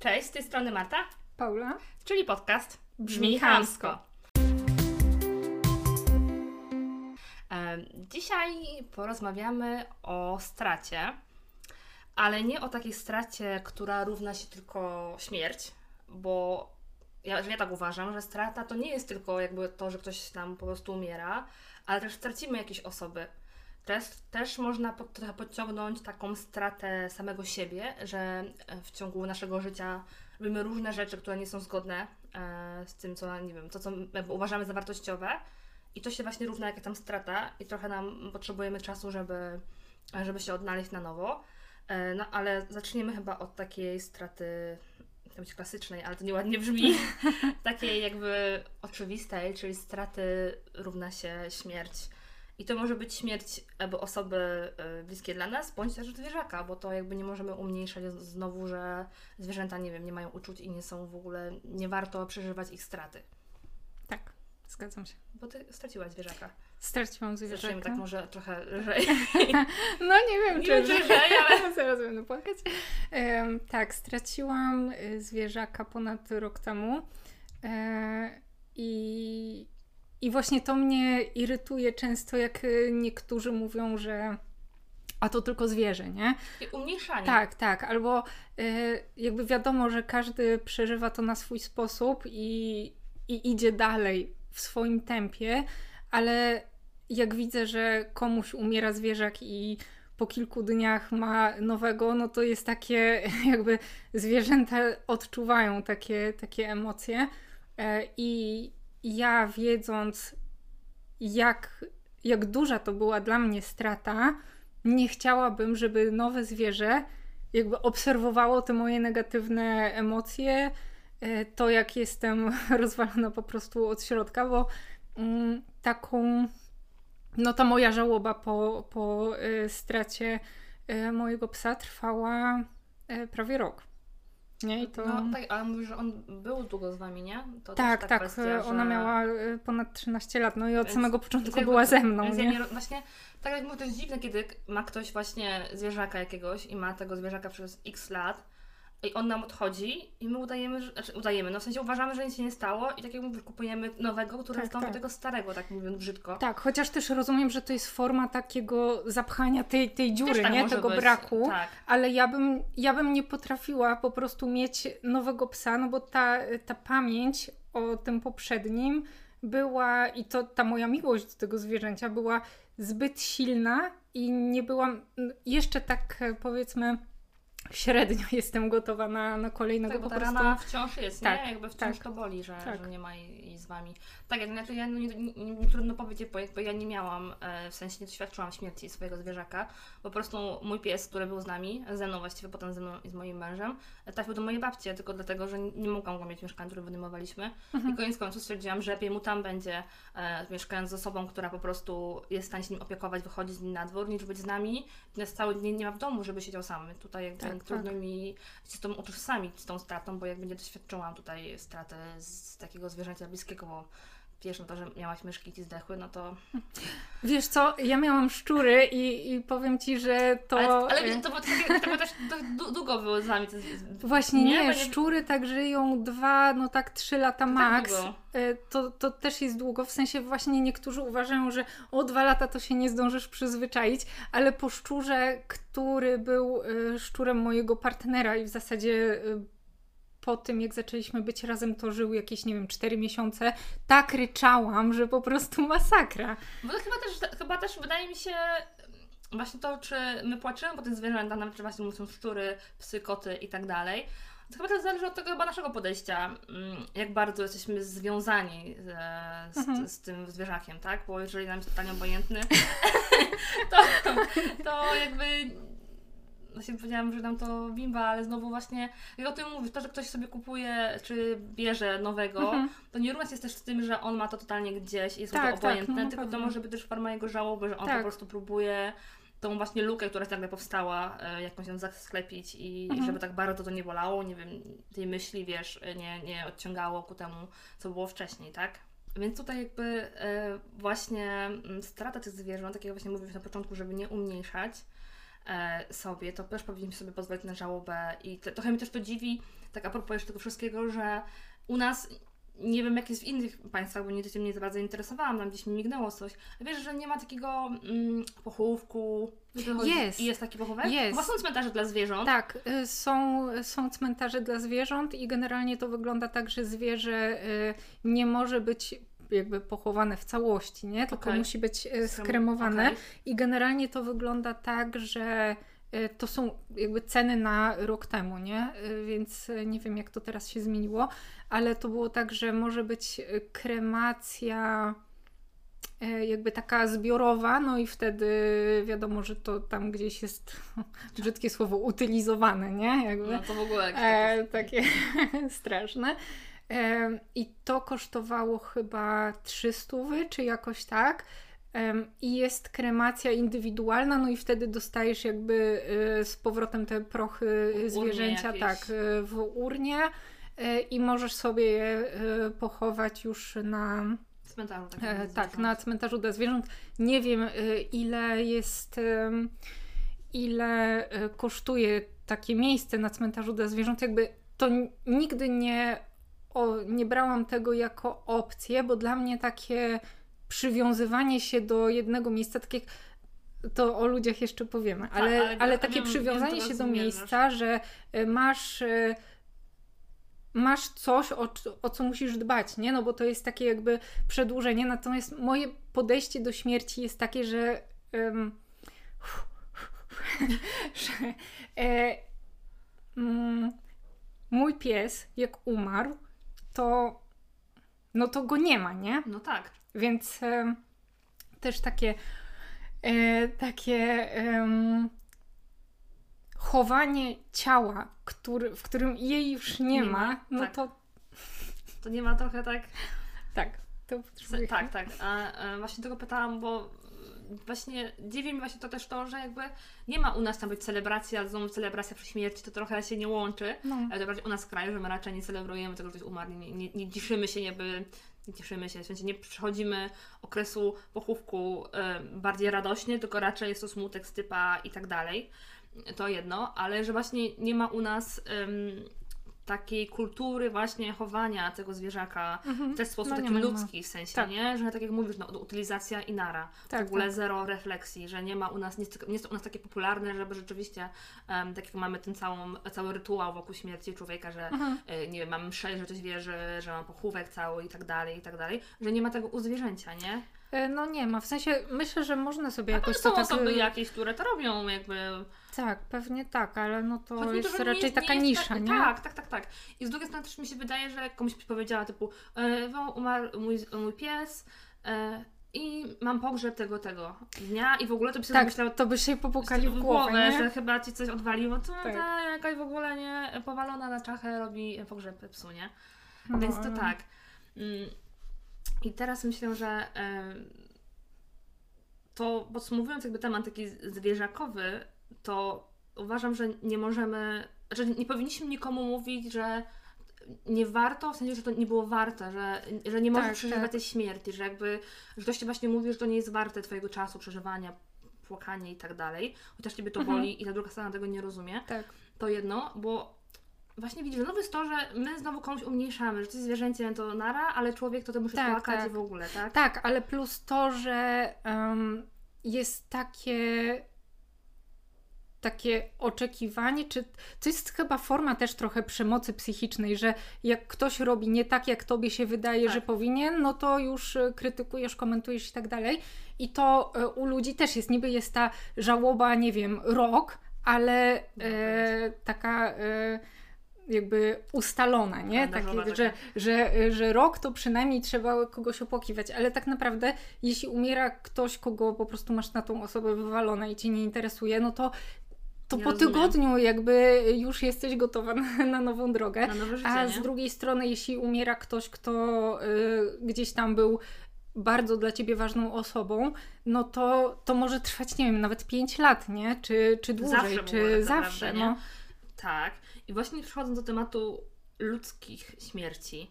Cześć, z tej strony Marta, Paula, czyli podcast Brzmi chamsko. Dzisiaj porozmawiamy o stracie, ale nie o takiej stracie, która równa się tylko śmierć, bo ja, ja tak uważam, że strata to nie jest tylko jakby to, że ktoś nam po prostu umiera, ale też stracimy jakieś osoby. Też, też można pod, trochę podciągnąć taką stratę samego siebie, że e, w ciągu naszego życia robimy różne rzeczy, które nie są zgodne e, z tym, co, nie wiem, to, co uważamy za wartościowe i to się właśnie równa jakaś tam strata i trochę nam potrzebujemy czasu, żeby, żeby się odnaleźć na nowo. E, No ale zaczniemy chyba od takiej straty, być klasycznej, ale to nieładnie brzmi, takiej jakby oczywistej, czyli straty równa się śmierć. I to może być śmierć albo osoby e, bliskie dla nas, bądź też zwierzaka, bo to jakby nie możemy umniejszać znowu, że zwierzęta, nie wiem, nie mają uczuć i nie są w ogóle, nie warto przeżywać ich straty. tak, zgadzam się. Bo ty straciłaś zwierzaka. Straciłam zwierzaka. tak może trochę lżej. No nie wiem, Nie czy czy lżej, ale... Zaraz będę płakać. Em, tak, straciłam y, zwierzaka ponad rok temu. E, I, I właśnie to mnie irytuje często, jak y, niektórzy mówią, że a to tylko zwierzę, nie? Umniejszanie. Tak, tak. Albo y, jakby wiadomo, że każdy przeżywa to na swój sposób i, i idzie dalej w swoim tempie, ale jak widzę, że komuś umiera zwierzak i po kilku dniach ma nowego, no to jest takie, jakby zwierzęta odczuwają takie, takie emocje. E, I ja wiedząc, jak, jak duża to była dla mnie strata, nie chciałabym, żeby nowe zwierzę jakby obserwowało te moje negatywne emocje, e, to jak jestem rozwalona po prostu od środka, bo mm, taką, no ta moja żałoba po, po e, stracie e, mojego psa trwała prawie rok. Nie? I to... No tak, ale mówisz, że on był długo z wami, nie? To tak, tak, kwestia, ona że- miała e, ponad 13 lat, no i od Więc- samego początku jakby- była ze mną, Więc ja nie? nie, właśnie, tak jak mówię, to jest dziwne, kiedy ma ktoś właśnie zwierzaka jakiegoś i ma tego zwierzaka przez x lat i on nam odchodzi i my udajemy, że, znaczy udajemy, no w sensie uważamy, że nic się nie stało i tak jak mówię, kupujemy nowego, który Tak, zastąpi tak. tego starego, tak mówiąc brzydko. Tak, chociaż też rozumiem, że to jest forma takiego zapchania tej, tej dziury, tak nie? Tego być. braku. Tak. Ale ja bym, ja bym nie potrafiła po prostu mieć nowego psa, no bo ta, ta pamięć o tym poprzednim była i to ta moja miłość do tego zwierzęcia była zbyt silna i nie byłam jeszcze tak e, powiedzmy średnio jestem gotowa na, na kolejnego Tak, bo po prostu. rana wciąż jest, Tak, nie? Jakby wciąż tak. to boli, że, Tak. że nie ma jej z wami. Tak, jak znaczy ja no, nie, nie, nie, trudno powiedzieć, bo jakby ja nie miałam, e, w sensie nie doświadczyłam śmierci swojego zwierzaka. Po prostu mój pies, który był z nami, ze mną właściwie, potem ze mną i z moim mężem, e, trafił do mojej babci, a tylko dlatego, że nie mogłam go mieć w mieszkaniu, które wynajmowaliśmy. Mhm. I koniec końców stwierdziłam, że lepiej mu tam będzie, e, mieszkając z osobą, która po prostu jest w stanie się nim opiekować, wychodzić z nim na dwór, niż być z nami. Przez cały dzień nie ma w domu, żeby siedział sam. Tutaj jakby Tak, trudno mi się z tą utożsamić, z tą stratą, bo jakby nie doświadczyłam tutaj straty z takiego zwierzęcia bliskiego, bo wiesz, no to, że miałaś myszki i ci zdechły, no to... Wiesz co, ja miałam szczury i, i powiem ci, że to. ale, ale to, było takie, to było też du- długo było z nami. To, Właśnie nie, bo szczury tak żyją dwa, no tak trzy lata tak max. E, to, to też jest długo. W sensie właśnie niektórzy uważają, że o dwa lata to się nie zdążysz przyzwyczaić, ale po szczurze, który był e, szczurem mojego partnera i w zasadzie e, po tym, jak zaczęliśmy być razem, to żył jakieś, nie wiem, cztery miesiące, tak ryczałam, że po prostu masakra. Bo to chyba też, chyba też wydaje mi się właśnie to, czy my płaczymy po tych zwierzętach, nawet czy właśnie mówią szczury, psy, koty i tak dalej. To chyba też zależy od tego chyba naszego podejścia, mm, jak bardzo jesteśmy związani z, z, Mhm. z tym zwierzakiem, tak? Bo jeżeli nam jest totalnie obojętny, to, to jakby właśnie powiedziałam, że nam to bimba, ale znowu właśnie, jak o tym mówisz, to, że ktoś sobie kupuje, czy bierze nowego, Mhm. to nie jest też z tym, że on ma to totalnie gdzieś i jest Tak, tak, to obojętne, no, na tylko to może być też forma jego żałoby, że on Tak. po prostu próbuje tą właśnie lukę, która nagle powstała, e, jakąś ją zasklepić i, i Mhm. żeby tak bardzo to nie bolało, nie wiem, tej myśli, wiesz, nie, nie odciągało ku temu, co było wcześniej, tak? Więc tutaj jakby e, właśnie mm, strata tych zwierząt, tak jak właśnie mówiłeś na początku, żeby nie umniejszać, sobie, to też powinniśmy sobie pozwolić na żałobę i to, trochę mi też to dziwi, tak a propos tego wszystkiego, że u nas nie wiem jak jest w innych państwach, bo nigdy się nie za bardzo interesowałam, tam gdzieś mi mignęło coś. Wiesz, że nie ma takiego mm, pochówku? Jest. I jest taki pochówek? Jest. Bo są cmentarze dla zwierząt. Tak, y, są, są cmentarze dla zwierząt i generalnie to wygląda tak, że zwierzę y, nie może być jakby pochowane w całości, nie? Tylko Okej. musi być y, skremowane. Okej. I generalnie to wygląda tak, że y, to są jakby ceny na rok temu, nie? Y, Więc nie wiem, jak to teraz się zmieniło, ale to było tak, że może być kremacja jakby taka zbiorowa, no i wtedy wiadomo, że to tam gdzieś jest brzydkie słowo utylizowane, nie? Jakby. No to w ogóle E, takie straszne. I to kosztowało chyba 300 czy jakoś tak. I jest kremacja indywidualna, no i wtedy dostajesz jakby e, z powrotem te prochy zwierzęcia tak w urnie e, i możesz sobie je pochować już na, cmentarzu. E, dla tak, na cmentarzu dla zwierząt. Nie wiem, y, ile jest, ile y, kosztuje takie miejsce na cmentarzu dla zwierząt. Jakby to nigdy nie, o, nie brałam tego jako opcję, bo dla mnie takie przywiązywanie się do jednego miejsca, tak jak to o ludziach jeszcze powiemy, ale, Tak, ale- ale, takie wiem- wiem, przywiązanie do się do miejsca, że y, masz y, masz coś, o, o co musisz dbać, nie? No bo to jest takie jakby przedłużenie. Natomiast moje podejście do śmierci jest takie, że, e, mm, mój pies, jak umarł, to no to go nie ma, nie? No tak. Więc em, też takie e, takie em, chowanie ciała, który, w którym jej już nie, Nie ma, ma, no tak. to To nie ma trochę tak... tak, to. Tak, tak. A, e, właśnie tego pytałam, bo właśnie dziwi mnie właśnie to też to, że jakby nie ma u nas tam być celebracji, ale znowu celebracja przy śmierci to trochę się nie łączy. No. Ale to bardziej u nas w kraju, że my raczej nie celebrujemy tego, że ktoś umarł, nie, nie, nie cieszymy się, jakby nie cieszymy się, w sensie nie przechodzimy okresu pochówku e, bardziej radośnie, tylko raczej jest to smutek, stypa i tak dalej. To jedno, ale że właśnie nie ma u nas takiej kultury właśnie chowania tego zwierzaka Mhm. w ten sposób No taki ma, nie ma. ludzki w sensie, Tak. nie? Że tak jak mówisz, no, utylizacja i nara. Tak, w ogóle tak. zero refleksji, że nie ma u nas, nie jest, nie jest to u nas takie popularne, żeby rzeczywiście, em, tak jak mamy ten całą, cały rytuał wokół śmierci człowieka, że Mhm. e, nie wiem, mam mszę, że ktoś wierzy, że mam pochówek cały i tak dalej, i tak dalej, że nie ma tego u zwierzęcia, nie? E, No nie ma, w sensie myślę, że można sobie A jakoś to są to tak... osoby e, jakieś, które to robią jakby... Tak, pewnie tak, ale no to jest nie raczej jest- taka nie nisza, tak, nie? Tak, tak, tak, tak. I z drugiej strony też mi się wydaje, że komuś byś powiedziała typu e, umarł mój, mój pies e, i mam pogrzeb tego, tego dnia i w ogóle to by sobie Tak, myślała to by się popukali w głowę, że chyba ci coś odwaliło, to Tak. ta jakaś w ogóle nie powalona na czachę robi pogrzeb psu, nie? No, Więc to ale- tak. Mm, I teraz myślę, że to podsumowując jakby temat taki zwierzakowy, to uważam, że nie możemy, że nie powinniśmy nikomu mówić, że nie warto, w sensie, że to nie było warte, że, że nie możesz Tak, przeżywać tak. tej śmierci, że jakby, że ktoś ci właśnie mówi, że to nie jest warte twojego czasu, przeżywania, płakania i tak dalej, chociaż ciebie to Mhm. boli i ta druga strona tego nie rozumie, Tak. to jedno, bo właśnie widzisz, że nowy jest to, że my znowu komuś umniejszamy, że to jest zwierzęcie to nara, ale człowiek to, to musi Tak, płakać tak. w ogóle, tak? Tak, ale plus to, że em, jest takie takie oczekiwanie, czy to jest chyba forma też trochę przemocy psychicznej, że jak ktoś robi nie tak, jak tobie się wydaje, Tak. że powinien, no to już e, krytykujesz, komentujesz i tak dalej. I to e, u ludzi też jest, niby jest ta żałoba, nie wiem, rok, ale No, e, taka e, jakby ustalona, nie? Taka. że, że, że rok to przynajmniej trzeba kogoś opłakiwać, ale tak naprawdę jeśli umiera ktoś, kogo po prostu masz na tą osobę wywalone i cię nie interesuje, no to to Nie po rozumiem. tygodniu jakby już jesteś gotowa na, na nową drogę. Na życie, A nie? z drugiej strony, jeśli umiera ktoś, kto y, gdzieś tam był bardzo dla ciebie ważną osobą, no to, to może trwać, nie wiem, nawet 5 lat, nie? Czy, czy dłużej, Zawsze czy ogóle tak zawsze, naprawdę, no. nie? Tak. I właśnie przechodząc do tematu ludzkich śmierci,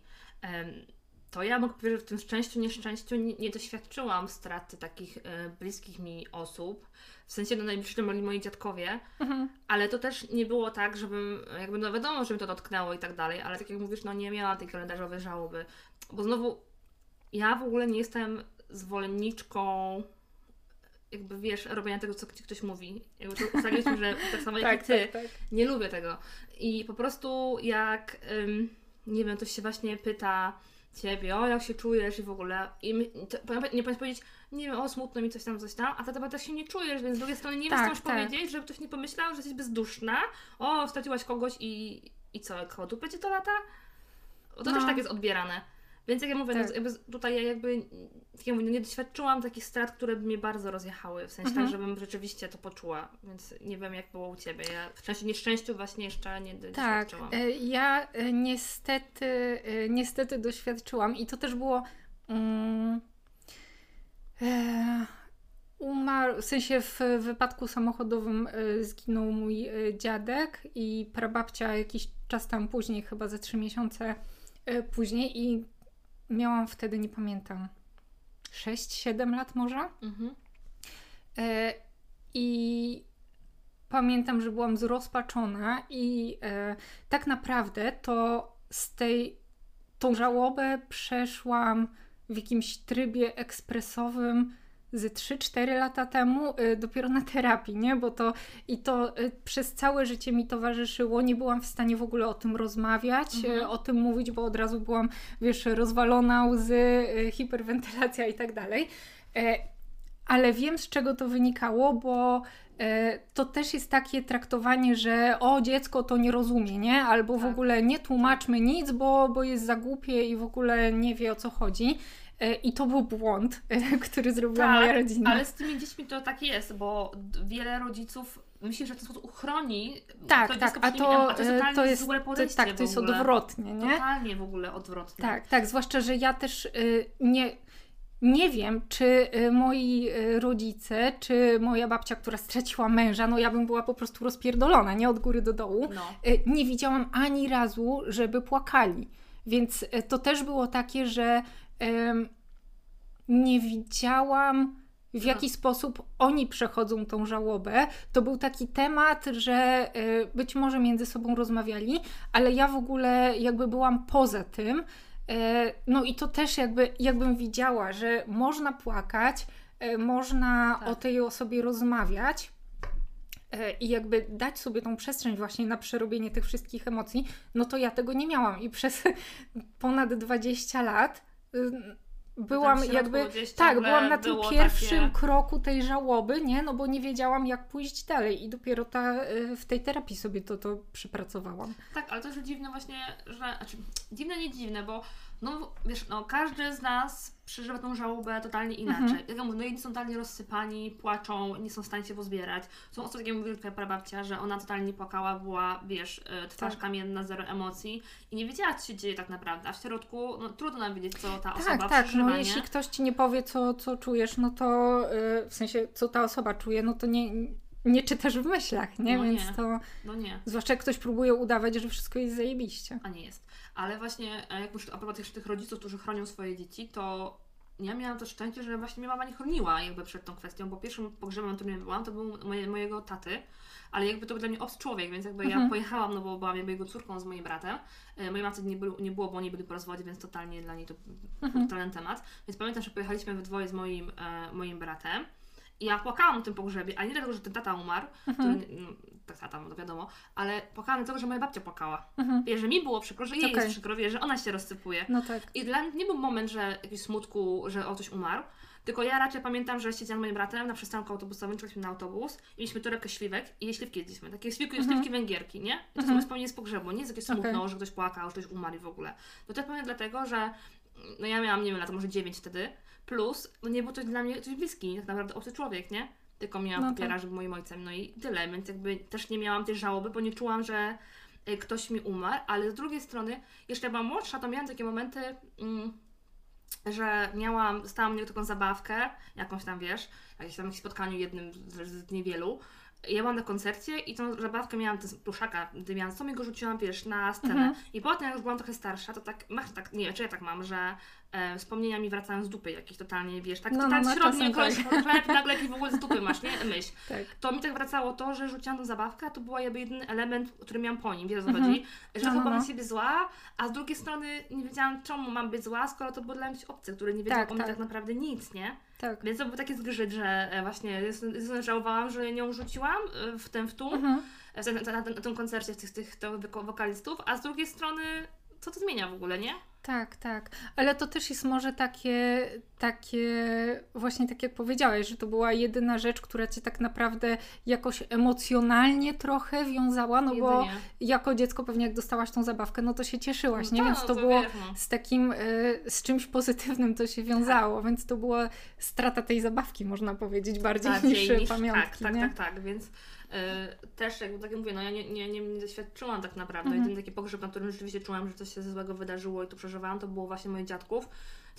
to ja mogę powiedzieć, że w tym szczęściu, nieszczęściu nie, doświadczyłam straty takich y, bliskich mi osób. W sensie no, najbliżsi byli moi dziadkowie, Mhm. ale to też nie było tak, żebym, jakby no wiadomo, że mi to dotknęło i tak dalej, ale tak jak mówisz, no nie miałam tej kalendarzowej żałoby, bo znowu ja w ogóle nie jestem zwolenniczką jakby wiesz, robienia tego, co ci ktoś mówi. Jakby to ustaliliśmy, że tak samo jak i ty, tak, tak. nie lubię tego. I po prostu jak, ym, nie wiem, ktoś się właśnie pyta ciebie, o jak się czujesz i w ogóle, i my, to, nie powinieneś powiedzieć, nie wiem, o smutno mi coś tam, coś tam, a ty chyba też się nie czujesz, więc z drugiej strony nie wiesz, Tak, co masz tak. powiedzieć, żeby ktoś nie pomyślał, że jesteś bezduszna, o, straciłaś kogoś i, i co, koło dupy ci to lata? Bo to No. też tak jest odbierane. Więc jak ja mówię, Tak. no, jakby tutaj ja jakby tak jak mówię, no nie doświadczyłam takich strat, które by mnie bardzo rozjechały, w sensie Mhm. tak, żebym rzeczywiście to poczuła, więc nie wiem jak było u Ciebie. Ja w szczęściu nieszczęściu właśnie jeszcze nie Tak, doświadczyłam. e, ja e, niestety, e, niestety doświadczyłam i to też było. Mm, e, umarł, w sensie w wypadku samochodowym zginął mój dziadek i prababcia jakiś czas tam później, chyba ze trzy miesiące później i miałam wtedy, nie pamiętam, 6-7 lat może. Mhm. E, I pamiętam, że byłam zrozpaczona i e, tak naprawdę to z tej tą żałobę przeszłam w jakimś trybie ekspresowym ze 3-4 lata temu e, dopiero na terapii, nie? Bo to i to e, przez całe życie mi towarzyszyło. Nie byłam w stanie w ogóle o tym rozmawiać, Mhm. e, o tym mówić, bo od razu byłam, wiesz, rozwalona, łzy, hiperwentylacja i tak dalej. E, ale wiem z czego to wynikało, bo e, to też jest takie traktowanie, że o dziecko to nie rozumie, nie? Albo w Tak. ogóle nie tłumaczmy nic, bo, bo jest za głupie i w ogóle nie wie o co chodzi. E, I to był błąd, e, który zrobiła Tak, moja rodzina. Ale z tymi dziećmi to tak jest, bo wiele rodziców myśli, że w ten sposób uchroni tak, to tak, a to, a to jest e, to jest, złe to, podejście tak, to jest w ogóle. odwrotnie, nie? Totalnie w ogóle odwrotnie. Tak, tak, zwłaszcza, że ja też y, nie, nie wiem, czy y, moi y, rodzice, czy moja babcia, która straciła męża, no ja bym była po prostu rozpierdolona, nie od góry do dołu. No. Nie widziałam ani razu, żeby płakali. Więc to też było takie, że nie widziałam w jaki sposób oni przechodzą tą żałobę. To był taki temat, że y, być może między sobą rozmawiali, ale ja w ogóle jakby byłam poza tym. E, No i to też jakby, jakbym widziała, że można płakać, e, można Tak. o tej osobie rozmawiać e, i jakby dać sobie tą przestrzeń właśnie na przerobienie tych wszystkich emocji, no to ja tego nie miałam i przez ponad 20 lat byłam jakby, tak, byłam na tym pierwszym takie- kroku tej żałoby, nie, no bo nie wiedziałam jak pójść dalej i dopiero ta, y, w tej terapii sobie to, to przypracowałam. Tak, ale to jest dziwne właśnie, że. Znaczy, dziwne, nie dziwne, bo no wiesz, no każdy z nas przeżywa tą żałobę totalnie inaczej. Mhm. Jak ja mówię, no jedni są totalnie rozsypani, płaczą, nie są w stanie się pozbierać. Są osoby, tak jak mówiła twoja prababcia, że ona totalnie nie płakała, była, wiesz, e, twarz Tak. kamienna, zero emocji i nie wiedziała, co się dzieje tak naprawdę. A w środku, no trudno nam wiedzieć, co ta osoba Tak, tak. przeżywa, No, nie? jeśli ktoś ci nie powie, co, co czujesz, no to y, w sensie, co ta osoba czuje, no to nie, nie czytasz w myślach, nie? No Więc nie. to. No nie. Zwłaszcza jak ktoś próbuje udawać, że wszystko jest zajebiście. a nie jest. Ale właśnie, jak już a propos tych, tych rodziców, którzy chronią swoje dzieci, to ja miałam to szczęście, że właśnie mnie mama nie chroniła jakby przed tą kwestią, bo pierwszym pogrzebem, na którym byłam, to był moje, mojego taty, ale jakby to był dla mnie obcy człowiek, więc jakby ja Mhm. pojechałam, no bo byłam jakby jego córką z moim bratem. E, Mojej matce nie, było- nie było, bo oni byli po rozwodzie, więc totalnie dla niej to Mhm. totalny temat. Więc pamiętam, że pojechaliśmy we dwoje z moim, e, moim bratem. I ja płakałam na tym pogrzebie, ale nie dlatego, że ten tata umarł, Mhm. który, no, tata, no wiadomo, ale płakałam dlatego, że moja babcia płakała. Mhm. Wiesz, że mi było przykro, że jej Okej. jest przykro, wiesz, że ona się rozsypuje. No tak. I dla mnie nie był moment, że jakiś smutku, że o ktoś umarł, tylko ja raczej pamiętam, że siedziałam z moim bratem na przystanku autobusowym, czekaliśmy na autobus i mieliśmy torebkę śliwek i je śliwki jedliśmy. Takie śliwki, Mhm. śliwki węgierki, nie? I to Mhm. jest wspomnienie z pogrzebu, nie jest jakieś smutno, Okej. że ktoś płakał, że ktoś umarł i w ogóle. No to ja pamiętam dlatego, że no ja miałam, nie wiem, lata może 9 wtedy, plus no nie był to dla mnie ktoś bliski, tak naprawdę obcy człowiek, nie? Tylko miałam No tak. papiera, żeby moim ojcem, no i tyle, więc jakby też nie miałam tej żałoby, bo nie czułam, że y, ktoś mi umarł, ale z drugiej strony, jeszcze byłam młodsza, to miałam takie momenty, mm, że miałam, dostałam mnie taką zabawkę, jakąś tam, wiesz, jakimś tam spotkaniu jednym z, z niewielu ja byłam na koncercie i tą zabawkę miałam, tę pluszaka dymiącą i go rzuciłam, wiesz, na scenę. Mhm. I potem, jak już byłam trochę starsza, to tak, masz tak, nie wiem, czy ja tak mam, że e, wspomnienia mi wracają z dupy jakieś totalnie, wiesz, tak No, no, totalnie no, no, środnie, czasem jakoś chleb, nagle jakiś w ogóle z dupy masz, nie? Myśl. Tak. To mi tak wracało to, że rzuciłam tą zabawkę, a to była jakby jedyny element, który miałam po nim, wiesz Mhm. chodzi? Że No, no, chłopam no. siebie zła, a z drugiej strony nie wiedziałam, czemu mam być zła, skoro to był dla mnie obcy, który nie wiedział Tak, o mnie tak. tak naprawdę nic, nie? Tak. Więc to był taki zgrzyt, że e, właśnie żałowałam, że nią rzuciłam e, w ten w tu, Mhm. ten- na, na, na tym koncercie tych, tych, tych wokalistów, a z drugiej strony co to zmienia w ogóle, nie? Tak, tak. Ale to też jest może takie, takie, właśnie tak jak powiedziałeś, że to była jedyna rzecz, która cię tak naprawdę jakoś emocjonalnie trochę wiązała, no bo Jedynie. jako dziecko pewnie jak dostałaś tą zabawkę, no to się cieszyłaś, nie? No, Więc to to było wiesz, no. z takim, y, z czymś pozytywnym to się wiązało, więc to była strata tej zabawki, można powiedzieć, bardziej, niż, pamiątki, tak, tak, nie? tak, tak, więc y, też jakby tak jak mówię, no ja nie, nie, nie, nie doświadczyłam tak naprawdę. Mhm. Jedyny taki pogrzeb, na którym rzeczywiście czułam, że coś się ze złego wydarzyło i to przeżywałam, to było właśnie moich dziadków.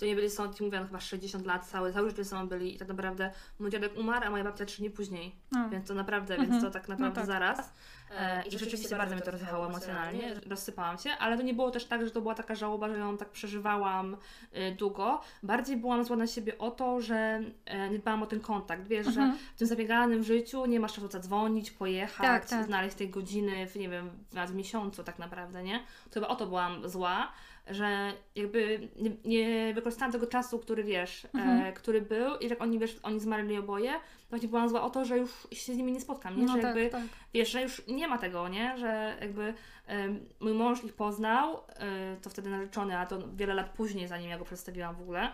To nie byli są, ci mówię, no chyba 60 lat, cały, cały życie ze sobą byli i tak naprawdę mój dziadek umarł, a moja babcia trzy dni później. No. Więc to naprawdę, Mhm. więc to tak naprawdę tak. zaraz. E, I rzeczywiście bardzo mnie to rozjechało emocjonalnie, rozsypałam się, ale to nie było też tak, że to była taka żałoba, że ją tak przeżywałam y, długo. Bardziej byłam zła na siebie o to, że e, nie dbałam o ten kontakt. Wiesz, Mhm. że w tym zabieganym życiu nie masz czasu zadzwonić, pojechać, Tak, tak. znaleźć tej godziny w, nie wiem, raz w miesiącu tak naprawdę, nie? To chyba o to byłam zła, że jakby nie, nie wykorzystałam tego czasu, który wiesz, e, Mhm. który był i jak oni, wiesz, oni zmarli oboje, to właśnie byłam zła o to, że już się z nimi nie spotkam, nie? No że tak, jakby tak. wiesz, że już nie ma tego, nie? Że jakby em, mój mąż ich poznał, e, to wtedy narzeczony, a to wiele lat później, zanim ja go przedstawiłam w ogóle.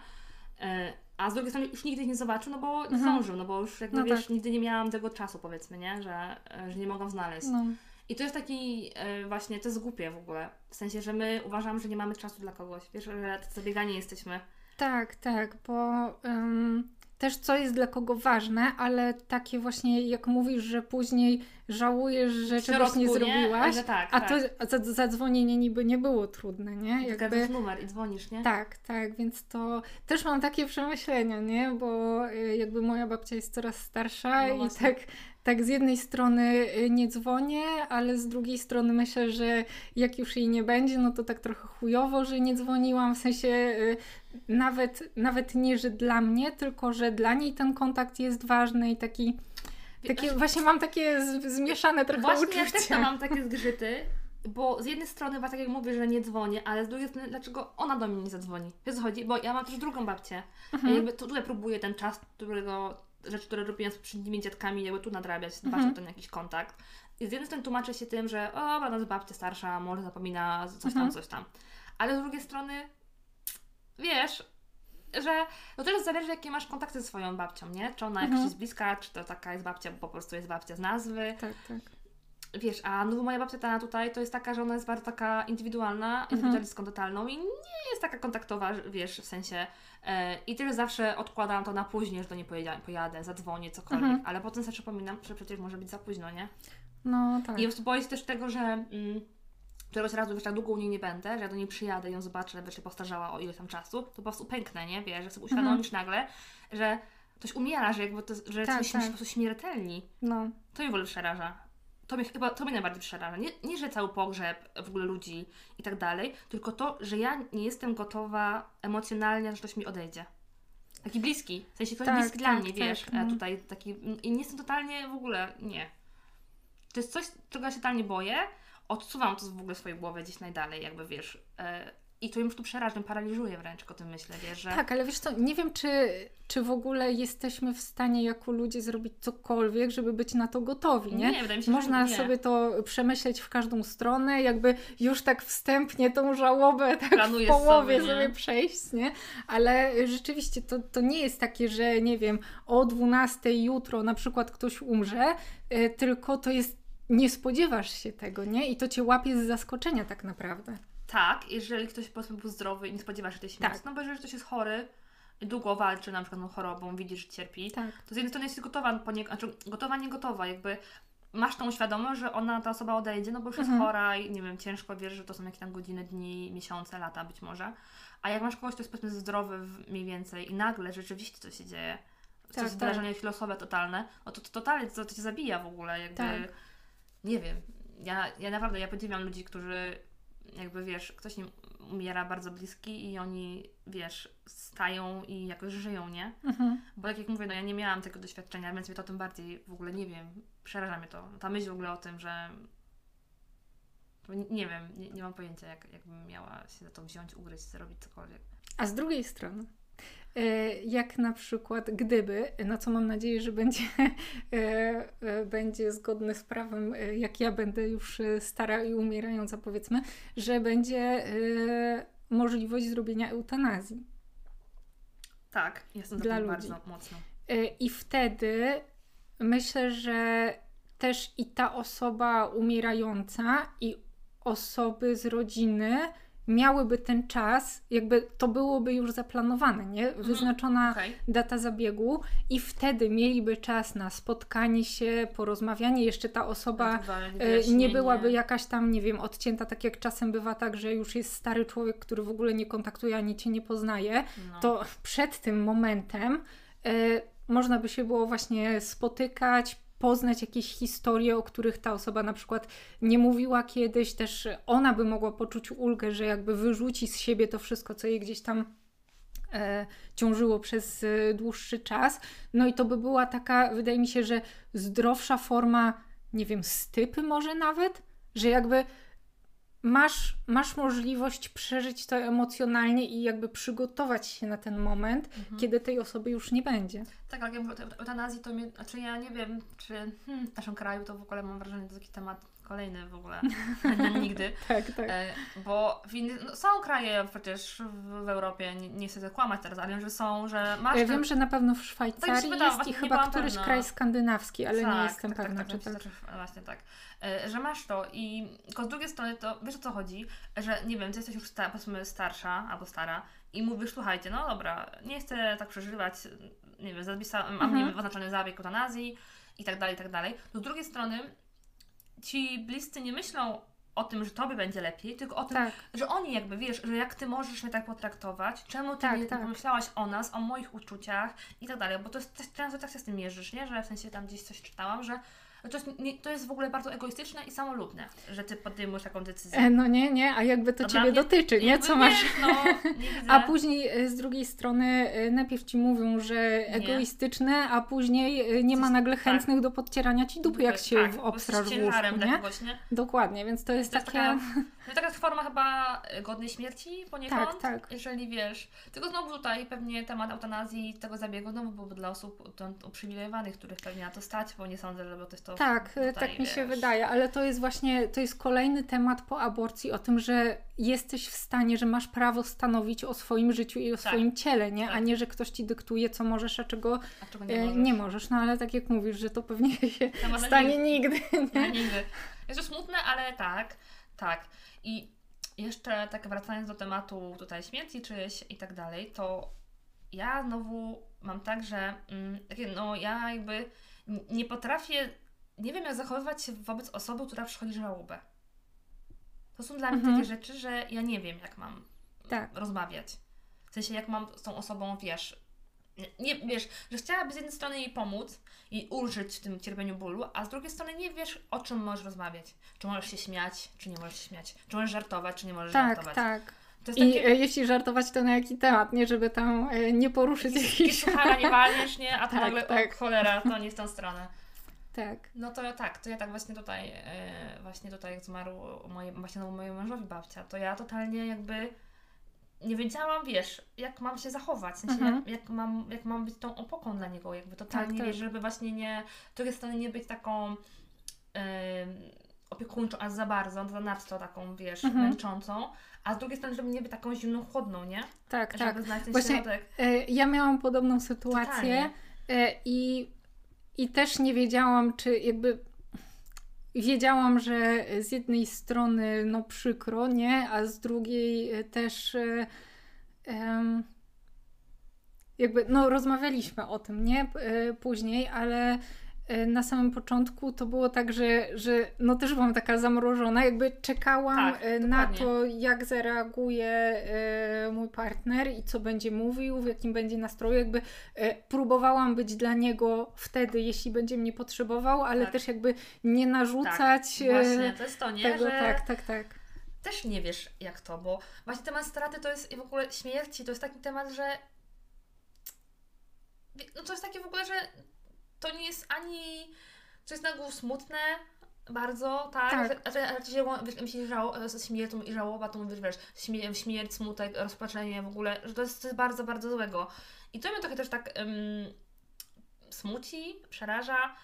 E, a z drugiej strony już nigdy ich nie zobaczył, no bo Mhm. zdążył, no bo już jakby No wiesz, tak. nigdy nie miałam tego czasu powiedzmy, nie? Że, e, że nie mogłam znaleźć. No. I to jest taki e, właśnie, to jest głupie w ogóle. W sensie, że my uważamy, że nie mamy czasu dla kogoś. Wiesz, że zabiegani jesteśmy. Tak, tak, bo ym, też co jest dla kogo ważne, ale takie właśnie jak mówisz, że później żałujesz, że W czegoś nie środku, zrobiłaś, Że tak, a tak. to a zadzwonienie niby nie było trudne, nie? Zgadzasz numer i dzwonisz, nie? Tak, tak, więc to też mam takie przemyślenia, nie? Bo y, jakby moja babcia jest coraz starsza No i tak, tak z jednej strony y, nie dzwonię, ale z drugiej strony myślę, że jak już jej nie będzie, no to tak trochę chujowo, że nie dzwoniłam, w sensie y, nawet, nawet nie, że dla mnie, tylko że dla niej ten kontakt jest ważny i taki, takie, właśnie mam takie zmieszane trochę Właśnie uczucia. ja też tam mam takie zgrzyty, bo z jednej strony, właśnie tak jak mówię, że nie dzwonię, ale z drugiej strony, dlaczego ona do mnie nie zadzwoni? Wiesz co chodzi? Bo ja mam też drugą babcię. Mhm. Ja jakby tu, tutaj próbuję ten czas, którego, rzeczy, które robiłam z poprzednimi dziadkami, jakby tu nadrabiać, dbać Mhm. o ten jakiś kontakt. I z jednej strony tłumaczę się tym, że o, to jest babcia starsza, może zapomina coś tam, Mhm. coś tam. Ale z drugiej strony, wiesz, że no też zależy, jakie masz kontakty ze swoją babcią, nie? Czy ona Mhm. jakaś jest bliska, czy to taka jest babcia, bo po prostu jest babcia z nazwy. Tak, tak. Wiesz, a no moja babcia ta tutaj to jest taka, że ona jest bardzo taka indywidualna, Mhm. indywidualistką totalną i nie jest taka kontaktowa, wiesz, w sensie e, i też zawsze odkładam to na później, że do niej pojadę, pojadę zadzwonię, cokolwiek, Mhm. ale potem sobie przypominam, że przecież może być za późno, nie? No tak. I po prostu boję się też tego, że mm, któregoś razu, wiesz, tak długo u niej nie będę, że ja do niej przyjadę i ją zobaczę, wiesz, się postarzała o ile tam czasu, to po prostu pęknę, nie? Wiesz, że sobie uświadomisz nagle, że ktoś umiera, że jakby to, że Tak, coś tak. tak. po prostu śmiertelni. No. To mnie w ogóle przeraża. To mnie chyba, to mnie najbardziej przeraża. Nie, nie, że cały pogrzeb w ogóle ludzi i tak dalej, tylko to, że ja nie jestem gotowa emocjonalnie, że ktoś mi odejdzie. Taki bliski, w sensie ktoś Tak, bliski dla tak, mnie, tak, wiesz, e, tutaj taki, i nie jestem totalnie w ogóle, nie. To jest coś, czego ja się totalnie boję, odsuwam to w ogóle w swojej głowie gdzieś najdalej, jakby wiesz, e, i to mnie już tu przeraża, paraliżuje wręcz, o tym myślę, wiesz, że... Tak, ale wiesz co, nie wiem, czy, czy w ogóle jesteśmy w stanie jako ludzie zrobić cokolwiek, żeby być na to gotowi, nie? Nie, wydaje mi się, Można nie. sobie to przemyśleć w każdą stronę, jakby już tak wstępnie tą żałobę tak w połowie sobie, sobie przejść, nie? Ale rzeczywiście to, to nie jest takie, że nie wiem, o 12 jutro na przykład ktoś umrze, y, tylko to jest, nie spodziewasz się tego, nie? I to cię łapie z zaskoczenia tak naprawdę. Tak, jeżeli ktoś powiedzmy był zdrowy i nie spodziewa się tej śmierci. Tak. No bo jeżeli ktoś jest chory i długo walczy na przykład tą chorobą, widzi, że cierpi, Tak. to z jednej strony jesteś gotowa, po nie, znaczy gotowa, nie gotowa, jakby masz tą świadomość, że ona, ta osoba odejdzie, no bo już jest Mhm. chora i nie wiem, ciężko wiesz, że to są jakieś tam godziny, dni, miesiące, lata być może. A jak masz kogoś, kto jest powiedzmy zdrowy w- mniej więcej i nagle rzeczywiście coś się dzieje, to Tak, jest tak. wyrażenie filozowe totalne, no to, to totalnie to, to cię zabija w ogóle, jakby, Tak. nie wiem, ja, ja naprawdę, ja podziwiam ludzi, którzy jakby, wiesz, ktoś im umiera bardzo bliski i oni, wiesz, stają i jakoś żyją, nie? Mhm. Bo tak jak mówię, no ja nie miałam tego doświadczenia, więc mnie to tym bardziej w ogóle nie wiem, przeraża mnie to. Ta myśl w ogóle o tym, że nie, wiem, nie, nie mam pojęcia, jak, jakbym miała się za to wziąć, ugryźć, zrobić cokolwiek. A z drugiej strony, jak na przykład gdyby, na co mam nadzieję, że będzie, e, e, będzie zgodne z prawem, e, jak ja będę już e, stara i umierająca, powiedzmy, że będzie e, możliwość zrobienia eutanazji. Tak, jestem Dla ludzi. bardzo mocno. E, I wtedy myślę, że też i ta osoba umierająca i osoby z rodziny miałyby ten czas, jakby to byłoby już zaplanowane, nie? Wyznaczona Okej. data zabiegu i wtedy mieliby czas na spotkanie się, porozmawianie. Jeszcze ta osoba e, nie byłaby jakaś tam, nie wiem, odcięta, tak jak czasem bywa tak, że już jest stary człowiek, który w ogóle nie kontaktuje ani cię nie poznaje, No. to przed tym momentem e, można by się było właśnie spotykać, poznać jakieś historie, o których ta osoba na przykład nie mówiła kiedyś, też ona by mogła poczuć ulgę, że jakby wyrzuci z siebie to wszystko, co jej gdzieś tam e, ciążyło przez e, dłuższy czas. No i to by była taka, wydaje mi się, że zdrowsza forma, nie wiem, stypy może nawet, że jakby masz, masz możliwość przeżyć to emocjonalnie i jakby przygotować się na ten moment, Mhm. kiedy tej osoby już nie będzie. Tak, ale jak mówię o eut- eutanazji, to mnie, znaczy ja nie wiem, czy hmm, w naszym kraju to w ogóle mam wrażenie, że to taki temat kolejny w ogóle, nigdy. Tak, tak. E, bo w innych, no, są kraje przecież w, w Europie, nie, nie chcę kłamać teraz, ale wiem, że są, że masz... Ja wiem, że na pewno w Tak Szwajcarii wydało, jest i chyba któryś pewna. kraj skandynawski, ale nie jestem tak, pewna, tak, czy tak, tak. tak. Właśnie tak. E, Że masz to i tylko z drugiej strony to wiesz o co chodzi, że nie wiem, ty jesteś już sta, powiedzmy starsza albo stara i mówisz, słuchajcie, no dobra, nie chcę tak przeżywać, nie wiem, zapisa, mam Mhm. nie wiem, oznaczony zabieg eutanazji i tak dalej, i tak dalej. To z drugiej strony ci bliscy nie myślą o tym, że tobie będzie lepiej, tylko o tym, Tak, że oni jakby, wiesz, że jak ty możesz mnie tak potraktować, czemu ty Tak, nie tak. pomyślałaś o nas, o moich uczuciach i tak dalej, bo to jest, często tak się z tym mierzysz, nie, że w sensie tam gdzieś coś czytałam, że to jest, nie, to jest w ogóle bardzo egoistyczne i samolubne, że ty podejmujesz taką decyzję. E, no nie, nie, a jakby to To ciebie mnie- dotyczy, nie? Jakby Co masz... no, nie. A później e, z drugiej strony e, najpierw ci mówią, że egoistyczne, a później e, nie ma Coś- nagle tak. chętnych do podcierania ci dupy, jak się tak, jesteś w łóżku, dla nie? kogoś, nie? Dokładnie, więc to jest To jest takie... taka, to taka forma chyba godnej śmierci poniekąd, Tak, tak. jeżeli wiesz. Tylko znowu tutaj pewnie temat eutanazji tego zabiegu znowu byłby dla osób uprzywilejowanych, których pewnie na to stać, bo nie sądzę, żeby to jest to Tak, tutaj, tak mi się wiesz. wydaje, ale to jest właśnie, to jest kolejny temat po aborcji o tym, że jesteś w stanie, że masz prawo stanowić o swoim życiu i o Tak. swoim ciele, nie? A Tak. nie, że ktoś ci dyktuje, co możesz, a czego A czego nie nie możesz. Nie możesz. No ale tak jak mówisz, że to pewnie się na stanie nigdy. Nie, Nie? nigdy. Jest to smutne, ale tak, tak. I jeszcze tak wracając do tematu tutaj śmierci czyjś i tak dalej, to ja znowu mam tak, że mm, no ja jakby nie potrafię, nie wiem jak zachowywać się wobec osoby, która przychodzi żałobę. To są dla mnie Mhm. takie rzeczy, że ja nie wiem jak mam Tak. rozmawiać. W sensie jak mam z tą osobą, wiesz, nie, wiesz, że chciałaby z jednej strony jej pomóc i ulżyć w tym cierpieniu bólu, a z drugiej strony nie wiesz, o czym możesz rozmawiać. Czy możesz się śmiać, czy nie możesz się śmiać. Czy możesz żartować, czy nie możesz Tak, żartować. tak. Jest I takie, e, jeśli żartować, to na jaki temat, nie? Żeby tam e, nie poruszyć jakichś... suchara nie walniesz, nie? A to Tak, nagle, tak. o cholera, to nie w tą stronę. Tak. No to tak, to ja tak właśnie tutaj, e, właśnie tutaj jak zmarł moje, właśnie no, mojemu mężowi babcia, to ja totalnie jakby nie wiedziałam, wiesz, jak mam się zachować, w sensie Mhm. jak, jak, mam, jak mam być tą opoką dla niego, jakby totalnie, Tak, tak. wiesz, żeby właśnie nie, z drugiej strony nie być taką em, opiekuńczą, a za bardzo, za nadto taką, wiesz, Mhm. męczącą, a z drugiej strony, żeby nie być taką zimną, chłodną, nie? Tak, Żeby tak. znaleźć ten Właśnie- środek. E, Ja miałam podobną sytuację Totalnie. i, i też nie wiedziałam, czy jakby wiedziałam, że z jednej strony no przykro, nie, a z drugiej e, też em, jakby no rozmawialiśmy o tym, nie, e, później, ale na samym początku to było tak, że, że no też byłam taka zamrożona, jakby czekałam Tak, e, na dokładnie. to, jak zareaguje e, mój partner i co będzie mówił, w jakim będzie nastroju, jakby próbowałam być dla niego wtedy, jeśli będzie mnie potrzebował, ale Tak. też jakby nie narzucać e, Właśnie, to jest to, nie? tego, że tak, tak, tak. też nie wiesz jak to, bo właśnie temat straty to jest i w ogóle śmierci, to jest taki temat, że no to jest takie w ogóle, że to nie jest ani to jest na ogół smutne bardzo, tak? Tak. Wiesz, myślisz, że żało, z śmiercią i żałoba, to mówisz, wiesz, śmie, śmierć, smutek, rozpaczenie w ogóle, że to jest coś bardzo, bardzo złego. I to mnie trochę też tak em, smuci, przeraża,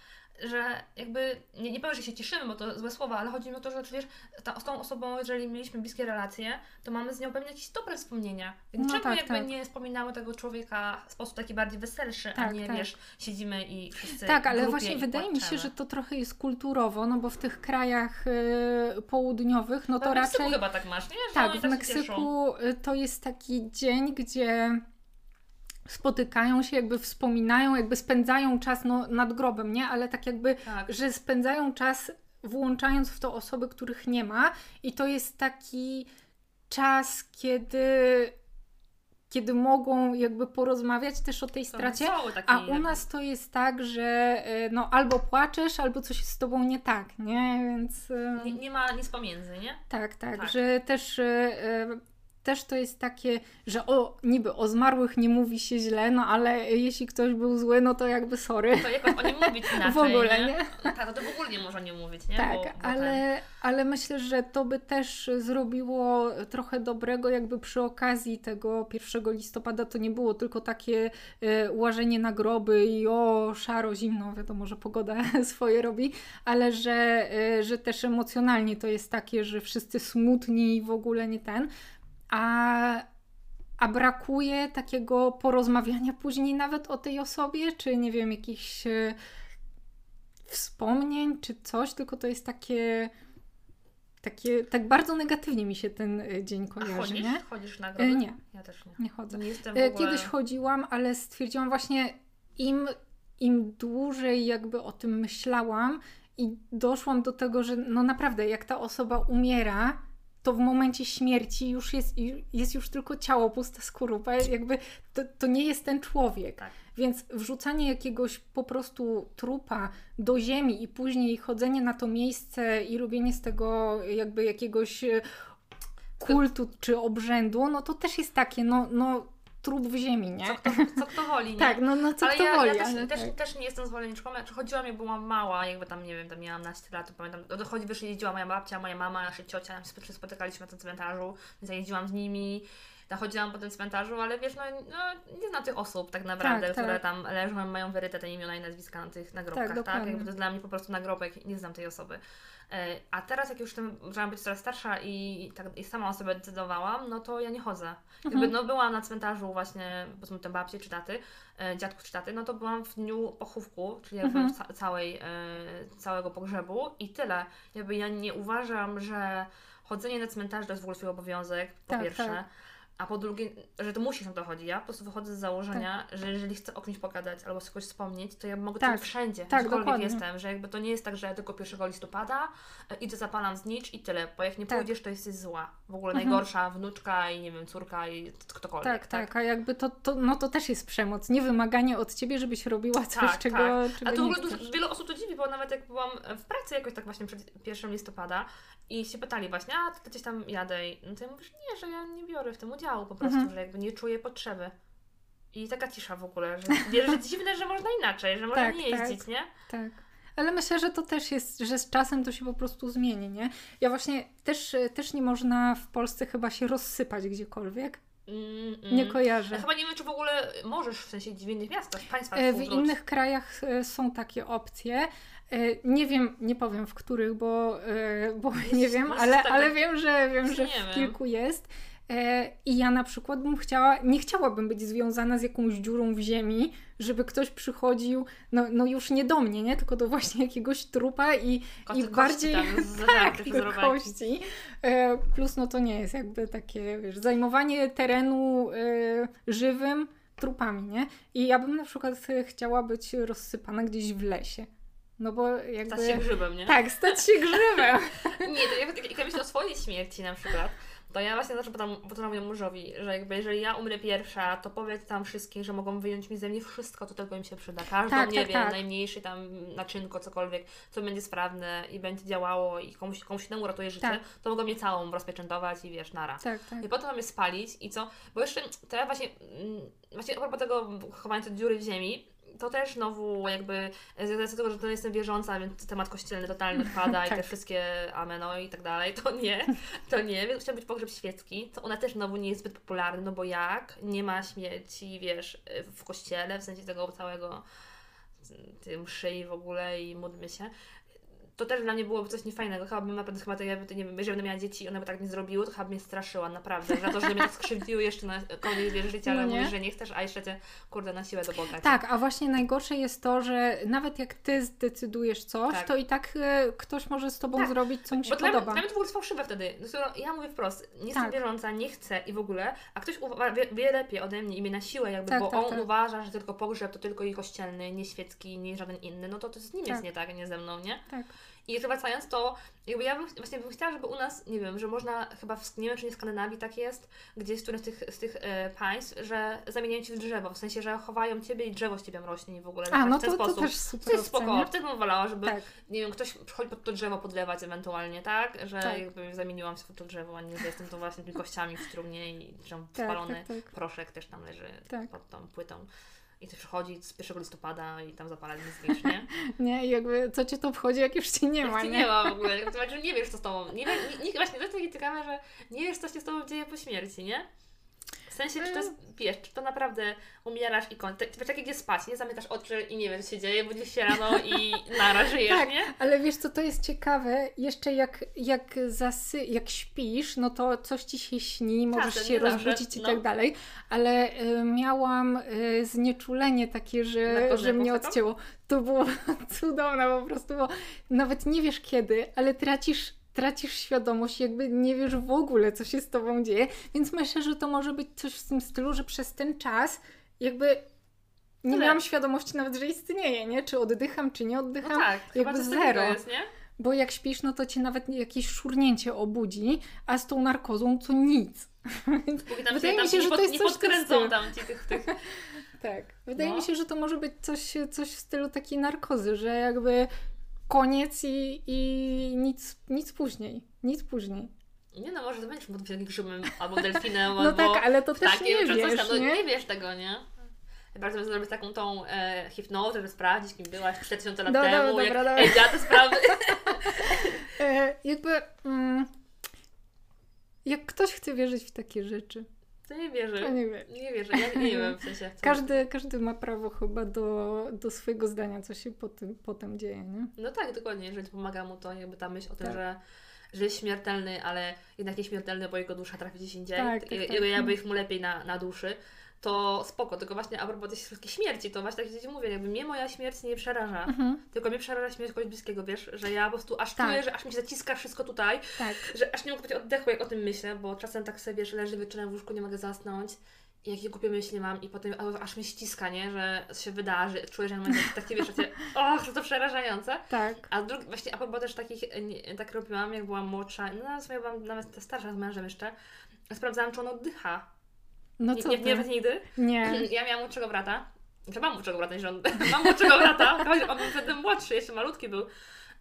że jakby, nie, nie powiem, że się cieszymy, bo to złe słowa, ale chodzi mi o to, że wiesz, ta, z tą osobą, jeżeli mieliśmy bliskie relacje, to mamy z nią pewnie jakieś dobre wspomnienia. Więc No czemu tak, jakby tak. nie wspominały tego człowieka w sposób taki bardziej weselszy, a Tak, nie, tak. wiesz, siedzimy i wszyscy Tak, ale właśnie wydaje mi się, płaczemy. że to trochę jest kulturowo, no bo w tych krajach y, południowych, no to w Meksyku raczej... chyba tak masz, nie? Że Tak, w tak. Meksyku y, to jest taki dzień, gdzie spotykają się, jakby wspominają, jakby spędzają czas no, nad grobem, nie? Ale tak jakby, Tak. że spędzają czas włączając w to osoby, których nie ma i to jest taki czas, kiedy kiedy mogą jakby porozmawiać też o tej stracie, a u nas to jest tak, że y, no albo płaczesz, albo coś jest z tobą nie tak, nie? Więc y, nie, nie ma nic pomiędzy, nie? tak, tak, Tak. że też, y, też to jest takie, że o, niby o zmarłych nie mówi się źle, no ale jeśli ktoś był zły, no to jakby sorry. To jakoś o nim mówić inaczej, W ogóle, nie? nie? Tak, to w ogóle nie można nie mówić, nie? Tak, Bo- bo ten- ale, ale myślę, że to by też zrobiło trochę dobrego, jakby przy okazji tego 1 listopada to nie było tylko takie e, łażenie na groby i o, szaro, zimno, wiadomo, że pogoda swoje robi, ale że, e, że też emocjonalnie to jest takie, że wszyscy smutni i w ogóle nie ten. A, a brakuje takiego porozmawiania później nawet o tej osobie, czy nie wiem, jakichś e, wspomnień, czy coś, tylko to jest takie. Takie, tak bardzo negatywnie mi się ten e, dzień A kojarzy, chodzisz? nie? Chodzisz na E, groby? nie, Ja też nie. nie chodzę. Nie jestem w ogóle... Kiedyś chodziłam, ale stwierdziłam właśnie im, im dłużej jakby o tym myślałam i doszłam do tego, że no naprawdę jak ta osoba umiera, to w momencie śmierci już jest, jest już tylko ciało, pusta skorupa, jakby to, to nie jest ten człowiek. Tak. Więc wrzucanie jakiegoś po prostu trupa do ziemi i później chodzenie na to miejsce i robienie z tego jakby jakiegoś kultu czy obrzędu, no to też jest takie, no, no trup w ziemi, nie? Co kto, co kto woli, nie? Tak, no, no co ale kto ja, woli, ja też, ale też, tak. też nie jestem zwolenniczką. Ja chodziłam, jak byłam mała, jakby tam, nie wiem, tam miałam naście lat, pamiętam, do chodzi, jeździła moja babcia, moja mama, nasza ciocia, nam się spotykaliśmy- na tym cmentarzu, więc ja jeździłam z nimi, tam chodziłam po tym cmentarzu, ale wiesz, no, no nie znam tych osób tak naprawdę, Tak, które tak. tam leżą, mają wyryte te imiona i nazwiska na tych nagrobkach, tak? dokładnie. Jakby to jest dla mnie po prostu nagrobek, nie znam tej osoby. E, A teraz, jak już tym, zaczęłam być coraz starsza i, tak, i sama o sobie decydowałam, no to ja nie chodzę. Jakby, Mhm. no byłam na cmentarzu właśnie, powiedzmy tam babci czy taty, e, dziadków czy taty, no to byłam w dniu pochówku, czyli jakby Mhm. ca- całej, e, całego pogrzebu i tyle. Jakby ja nie uważam, że chodzenie na cmentarz to jest w ogóle swój obowiązek, po Tak, pierwsze. tak. A po drugie, że to musisz na to chodzić. Ja po prostu wychodzę z założenia, że jeżeli chcę o kimś pogadać albo sobie kogoś wspomnieć, to ja mogę Tak, tak, to wszędzie, tak, gdziekolwiek dokładnie. jestem, że jakby to nie jest tak, że ja tylko 1 listopada e, idę, zapalam znicz i tyle, bo jak nie Tak. pójdziesz, to jesteś zła. W ogóle Mhm. najgorsza wnuczka i nie wiem, córka i ktokolwiek. Tak, tak, a jakby to, to, no to też jest przemoc. Nie wymaganie od ciebie, żebyś robiła coś, Tak, czego, tak. czego A to w ogóle dużo, wiele osób to dziwi, bo nawet jak byłam w pracy jakoś tak właśnie przed 1 listopada i się pytali właśnie, a to gdzieś tam jadę, I- no to ja mówię, że nie, że ja nie biorę w tym udziału po prostu, Mhm. że jakby nie czuję potrzeby. I taka cisza w ogóle, że, wiesz, że dziwne, że można inaczej, że można Tak, nie jeździć, nie? Tak. Ale myślę, że to też jest, że z czasem to się po prostu zmieni, nie? Ja właśnie też, też nie można w Polsce chyba się rozsypać gdziekolwiek. Mm, mm. Nie kojarzę. Ja chyba nie wiem, czy w ogóle możesz w sensie w innych miastach, E, W wzdłuż. innych krajach e, są takie opcje. E, Nie wiem, nie powiem w których, bo, e, bo nie wiem, ale, ale wiem, że wiem, że w kilku jest. E, I ja na przykład bym chciała, nie chciałabym być związana z jakąś dziurą w ziemi, żeby ktoś przychodził, no, no już nie do mnie, nie? Tylko do właśnie jakiegoś trupa i, Koty i bardziej tak, do kości. E, Plus no to nie jest jakby takie, wiesz, zajmowanie terenu e, żywym trupami, nie? I ja bym na przykład chciała być rozsypana gdzieś w lesie. No bo jakby... Stać się grzybem, nie? Tak, stać się grzybem. nie, to jak, jak ja myślę o swojej śmierci na przykład, to ja właśnie zawsze potem mówię mężowi, że jakby jeżeli ja umrę pierwsza, to powiedz tam wszystkim, że mogą wyjąć mi ze mnie wszystko, co tylko im się przyda. Każdą, Tak, nie tak, wiem, tak. najmniejszy tam naczynko, cokolwiek, co będzie sprawne i będzie działało i komuś, komuś innemu uratuje życie, Tak. to mogą mnie całą rozpieczętować i wiesz, nara. Tak, tak. I potem mamy spalić i co? Bo jeszcze to ja właśnie, mm, właśnie a propos tego chowania dziury w ziemi, to też znowu jakby z racji tego, że to jestem wierząca, więc temat kościelny totalnie odpada i te Tak. wszystkie ameno i tak dalej, to nie, to nie, więc chciał być pogrzeb świecki, to ona też znowu nie jest zbyt popularna, no bo jak? Nie ma śmierci, wiesz, w kościele, w sensie tego całego tej mszy i w ogóle i módlmy się. To też dla mnie byłoby coś niefajnego. Chyba bym naprawdę, chyba to ja by, nie wiem, jeżeli będę miała dzieci i one by tak nie zrobiły, to chyba by mnie straszyła, naprawdę. Za to, że mnie tak skrzywdziły jeszcze na koniec życia, No ale nie? mówisz, że nie chcesz, a jeszcze cię, kurde, na siłę do Boga. Tak, a właśnie najgorsze jest to, że nawet jak ty zdecydujesz coś, Tak. to i tak e, ktoś może z tobą Tak, zrobić, co mu się Bo podoba. dla mnie to w ogóle jest fałszywe wtedy. No, ja mówię wprost, nie jestem Tak. wierząca, nie chcę i w ogóle, a ktoś uwa- wie, wie lepiej ode mnie i mnie na siłę jakby, Tak, bo tak, on tak. uważa, że tylko pogrzeb to tylko i kościelny, nie świecki, nie żaden inny, no to to z nim jest Tak. nie tak, nie ze mną, nie? Tak. I jeszcze wracając, to jakby ja bym, właśnie bym chciała, żeby u nas, nie wiem, że można chyba, w, nie wiem czy nie w Skandynawii tak jest, gdzieś w którymś z tych, z tych e, państw, że zamieniają Cię w drzewo, w sensie, że chowają Ciebie i drzewo z Ciebie rośnie i w ogóle A, tak no w ten to, to sposób. też super To jest spoko, też bym wolała, żeby, Tak. nie wiem, ktoś przychodzi pod to drzewo podlewać ewentualnie, tak? Że Tak. jakby zamieniłam się w to drzewo, a nie, że jestem to właśnie tymi kościami w trumnie i tam Tak, spalony tak, tak. proszek też tam leży Tak. pod tą płytą. I ktoś przychodzi z 1 listopada i tam zapala znicz, nie? Nie, I jakby co cię to obchodzi, jak już cię nie ma, nie? nie ma w ogóle. To znaczy, nie wiesz, co z tobą. Nie, nie, nie, właśnie to jest takie ciekawe, że nie wiesz, co się z tobą dzieje po śmierci, nie? W sensie, czy to jest, wiesz, czy to naprawdę umierasz i kończysz. Wiesz, takie gdzie spać, nie? Zamykasz oczy i nie wiesz, co się dzieje, budzisz się rano i nara, żyjesz, Tak, nie? ale wiesz co, to jest ciekawe, jeszcze jak, jak, zasy, jak śpisz, no to coś ci się śni, możesz się rozbudzić i no. tak dalej, ale y, miałam y, znieczulenie takie, że, że mnie odcięło. To było cudowne po prostu, bo nawet nie wiesz kiedy, ale tracisz tracisz świadomość, jakby nie wiesz w ogóle, co się z tobą dzieje, więc myślę, że to może być coś w tym stylu, że przez ten czas jakby nie Tyle. miałam świadomości nawet, że istnieje, nie? Czy oddycham, czy nie No oddycham. tak, chyba jakby zero. jest, nie? Bo jak śpisz, no to cię nawet jakieś szurnięcie obudzi, a z tą narkozą to nic. Tam Wydaje tam mi się, że pod, to jest coś podkręcą tam ci tych, tych... Tak. Wydaje No. mi się, że to może być coś, coś w stylu takiej narkozy, że jakby koniec i, i nic, nic później. Nic później. Nie no, może to będziesz potem jakimś grzybem albo delfinem, No albo tak, ale to też ptakiem, nie czy coś wiesz, tam. No, nie? nie wiesz tego, nie? Ja bardzo bym zrobić taką tą e, hipnozę, żeby sprawdzić, kim byłaś 4000 lat Dobra, temu, dobra, jak dobra. Ej, ja te sprawy. E, jakby... Mm, jak ktoś chce wierzyć w takie rzeczy, To nie wierzę. to nie wie. Nie wierzę, ja nie wiem w sensie. Co... Każdy, każdy ma prawo chyba do, do swojego zdania, co się potem, potem dzieje, nie? No tak, dokładnie, jeżeli pomaga mu to jakby ta myśl o tym, Tak. że, że jest śmiertelny, ale jednak nieśmiertelny, bo jego dusza trafi gdzieś indziej. Tak, tak, I- tak. Jego jakby ich mu lepiej na, na duszy. To spoko, tylko właśnie a propos tej wszystkiej śmierci, to właśnie tak jak Ci mówię, jakby mnie moja śmierć nie przeraża. Mhm. Tylko mnie przeraża śmierć kogoś bliskiego, wiesz, że ja po prostu aż Tak. czuję, że aż mi się zaciska wszystko tutaj, Tak. że aż nie mogę być oddechu, jak o tym myślę, bo czasem tak sobie, wiesz, leży wieczorem w łóżku, nie mogę zasnąć i jakie głupie myśli mam i potem aż mi ściska, nie, że się wydarzy, czuję, że mam takie, wiesz, takie, och, to, to przerażające. Tak. A drugi, właśnie a propos też takich, nie, tak robiłam, jak byłam młodsza, no w sumie byłam nawet starsza z mężem jeszcze, sprawdzałam, czy on oddycha. No Nie, co nie, nie, nawet nigdy. Nie. Ja miałam młodszego brata. Znaczy mam młodszego brata, niż on. Mam młodszego brata. On był wtedy młodszy, jeszcze malutki był.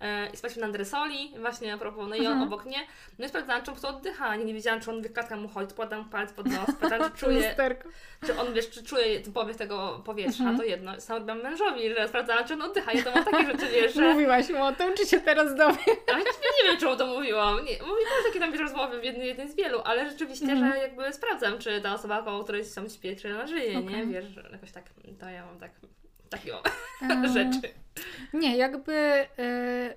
E, I spaliśmy na Andresoli, właśnie a propos, no i on Mhm. obok mnie. No i sprawdzałam, czy on oddycha. Nie, nie wiedziałam, czy on wyklatka mu chodzi, podam palec pod nos, sprawdzałam, czy czuje, czy on, wiesz, czy czuje powiew tego powietrza, Mhm. to jedno. Sam robiłam mężowi, że sprawdzałam, czy on oddycha. Ja to mam takie rzeczy, wiesz, że... Mówiłaś mu o tym, czy się teraz dowie? Ja nie wiem, czemu to mówiłam. Nie, mówiłam takie tam wiesz, rozmowy w jednej, jednej z wielu, ale rzeczywiście, Mhm. że jakby sprawdzam, czy ta osoba, koło której sam śpię, czy ona żyje, nie? Okej. Wiesz, jakoś tak, to ja mam tak, takie Eee, rzeczy. Nie, jakby e,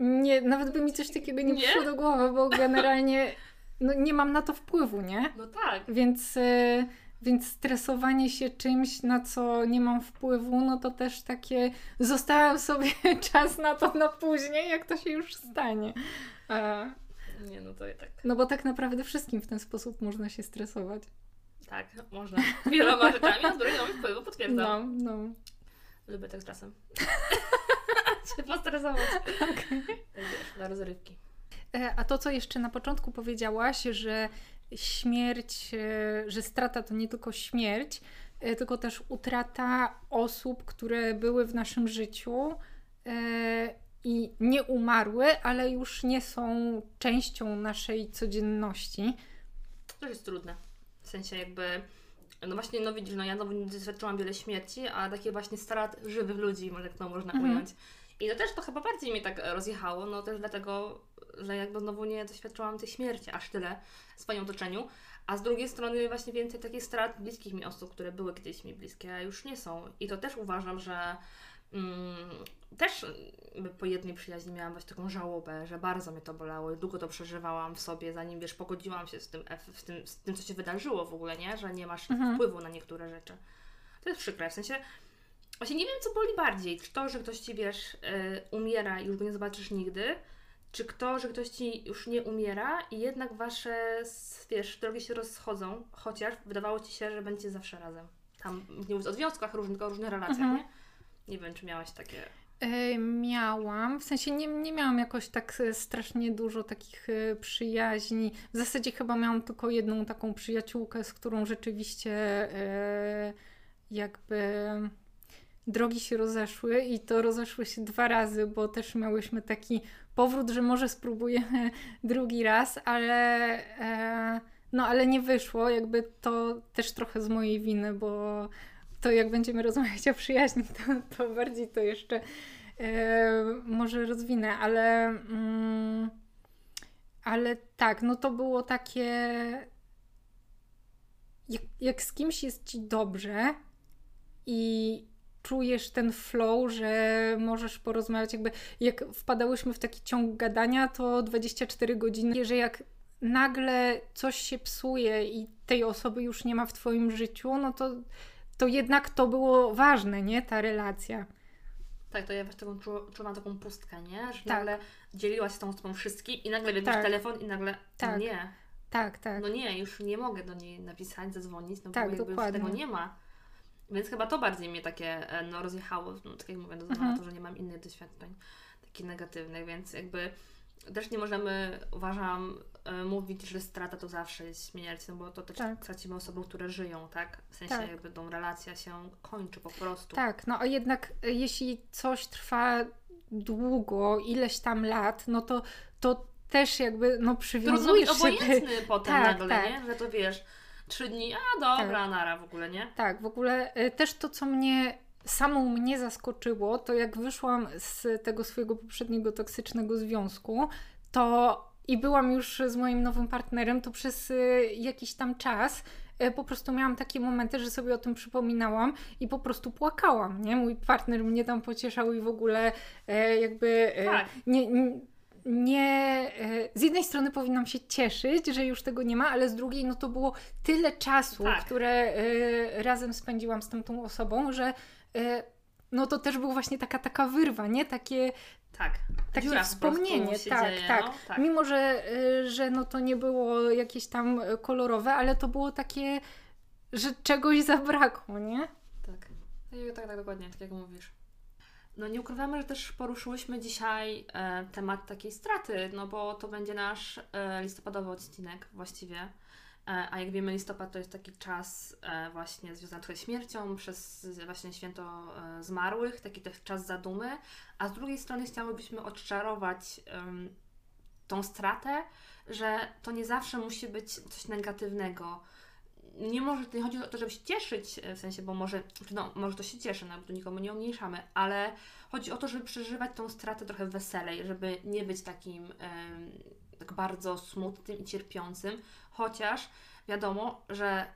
nie, nawet by mi coś takiego nie Nie? przyszło do głowy, bo generalnie no, nie mam na to wpływu, nie? No tak. Więc, e, więc stresowanie się czymś, na co nie mam wpływu, no to też takie zostawiam sobie czas na to na później, jak to się już stanie. E, Nie, no to i tak. no bo tak naprawdę wszystkim w ten sposób można się stresować. Tak, można. Wieloma rzeczami, na które nie mam wpływu, potwierdzam. No, no. Lubię tak z czasem. się postresować. Okay. Wiesz, dla rozrywki. E, a to, co jeszcze na początku powiedziałaś, że śmierć, e, że strata to nie tylko śmierć, e, tylko też utrata osób, które były w naszym życiu i nie umarły, ale już nie są częścią naszej codzienności. To jest trudne. W sensie jakby no właśnie, no widzisz, no ja znowu nie doświadczyłam wiele śmierci, a takie właśnie strat żywych ludzi, może to można mhm. ująć. I to też to chyba bardziej mnie tak rozjechało, no też dlatego, że jakby znowu nie doświadczyłam tej śmierci aż tyle w swoim otoczeniu. A z drugiej strony właśnie więcej takich strat bliskich mi osób, które były kiedyś mi bliskie, a już nie są. I to też uważam, że mm, też po jednej przyjaźni miałam właśnie taką żałobę, że bardzo mnie to bolało i długo to przeżywałam w sobie, zanim wiesz, pogodziłam się z tym, z tym, z tym co się wydarzyło w ogóle, nie? Że nie masz mhm. wpływu na niektóre rzeczy. To jest przykre, w sensie właśnie nie wiem, co boli bardziej. Czy to, że ktoś ci, wiesz, yy, umiera i już go nie zobaczysz nigdy, czy kto, że ktoś ci już nie umiera i jednak wasze, wiesz, drogi się rozchodzą, chociaż wydawało ci się, że będziecie zawsze razem. Tam, nie mówię o związkach różnych, o różnych relacjach, mhm. nie? Nie wiem, czy miałaś takie... E, miałam, w sensie nie, nie miałam jakoś tak e, strasznie dużo takich e, przyjaźni. W zasadzie chyba miałam tylko jedną taką przyjaciółkę, z którą rzeczywiście jakby drogi się rozeszły i to rozeszły się dwa razy, bo też miałyśmy taki powrót, że może spróbujemy drugi raz, ale no ale nie wyszło, jakby to też trochę z mojej winy, bo to jak będziemy rozmawiać o przyjaźni, to, to bardziej to jeszcze e, może rozwinę, ale, mm, ale tak, no to było takie. Jak, jak z kimś jest ci dobrze i czujesz ten flow, że możesz porozmawiać, jakby jak wpadałyśmy w taki ciąg gadania, to 24 godziny, że jak nagle coś się psuje i tej osoby już nie ma w twoim życiu, no to to jednak to było ważne, nie? Ta relacja. Tak, to ja właśnie taką czu, czułam taką pustkę, nie? Że tak. nagle dzieliłaś się tą osobą wszystkim i nagle bierzesz tak. telefon i nagle tak. nie. Tak, tak. No nie, już nie mogę do niej napisać, zadzwonić, no tak, bo jakby dokładnie. już tego nie ma. Więc chyba to bardziej mnie takie e, no, rozjechało, no, tak jak mówię, do mhm. to, że nie mam innych doświadczeń takich negatywnych, więc jakby też nie możemy, uważam, e, mówić, że strata to zawsze jest śmierć, no bo to też tak. tracimy osoby, które żyją, tak? W sensie tak. jakby tą relacja się kończy po prostu. Tak, no a jednak e, jeśli coś trwa długo, ileś tam lat, no to, to też jakby no przywiązujesz się... obojętny do... potem tak, nagle, tak. nie? Że to wiesz, trzy dni, a dobra, tak. nara w ogóle, nie? Tak, w ogóle e, też to, co mnie samą mnie zaskoczyło, to jak wyszłam z tego swojego poprzedniego toksycznego związku, to i byłam już z moim nowym partnerem, to przez y, jakiś tam czas y, po prostu miałam takie momenty, że sobie o tym przypominałam i po prostu płakałam, nie? Mój partner mnie tam pocieszał i w ogóle e, jakby tak. nie, nie nie, z jednej strony powinnam się cieszyć, że już tego nie ma, ale z drugiej no to było tyle czasu, tak. które razem spędziłam z tamtą osobą, że no to też był właśnie taka taka wyrwa, nie? Takie tak. Takie Dziura wspomnienie, tak, dzieje, tak. No, tak. Mimo, że, e, że no to nie było jakieś tam kolorowe, ale to było takie, że czegoś zabrakło, nie? Tak. Tak, tak, dokładnie, tak jak mówisz. No nie ukrywamy, że też poruszyłyśmy dzisiaj e, temat takiej straty, no bo to będzie nasz e, listopadowy odcinek właściwie. E, a jak wiemy, listopad to jest taki czas e, właśnie związany trochę śmiercią, przez właśnie święto e, zmarłych, taki też czas zadumy, a z drugiej strony chciałybyśmy odczarować tą stratę, że to nie zawsze musi być coś negatywnego. Nie może, nie chodzi o to, żeby się cieszyć, w sensie, bo może, no, może to się cieszy, no, bo nikomu nie umniejszamy, ale chodzi o to, żeby przeżywać tą stratę trochę weselej, żeby nie być takim tak bardzo smutnym i cierpiącym, chociaż wiadomo, że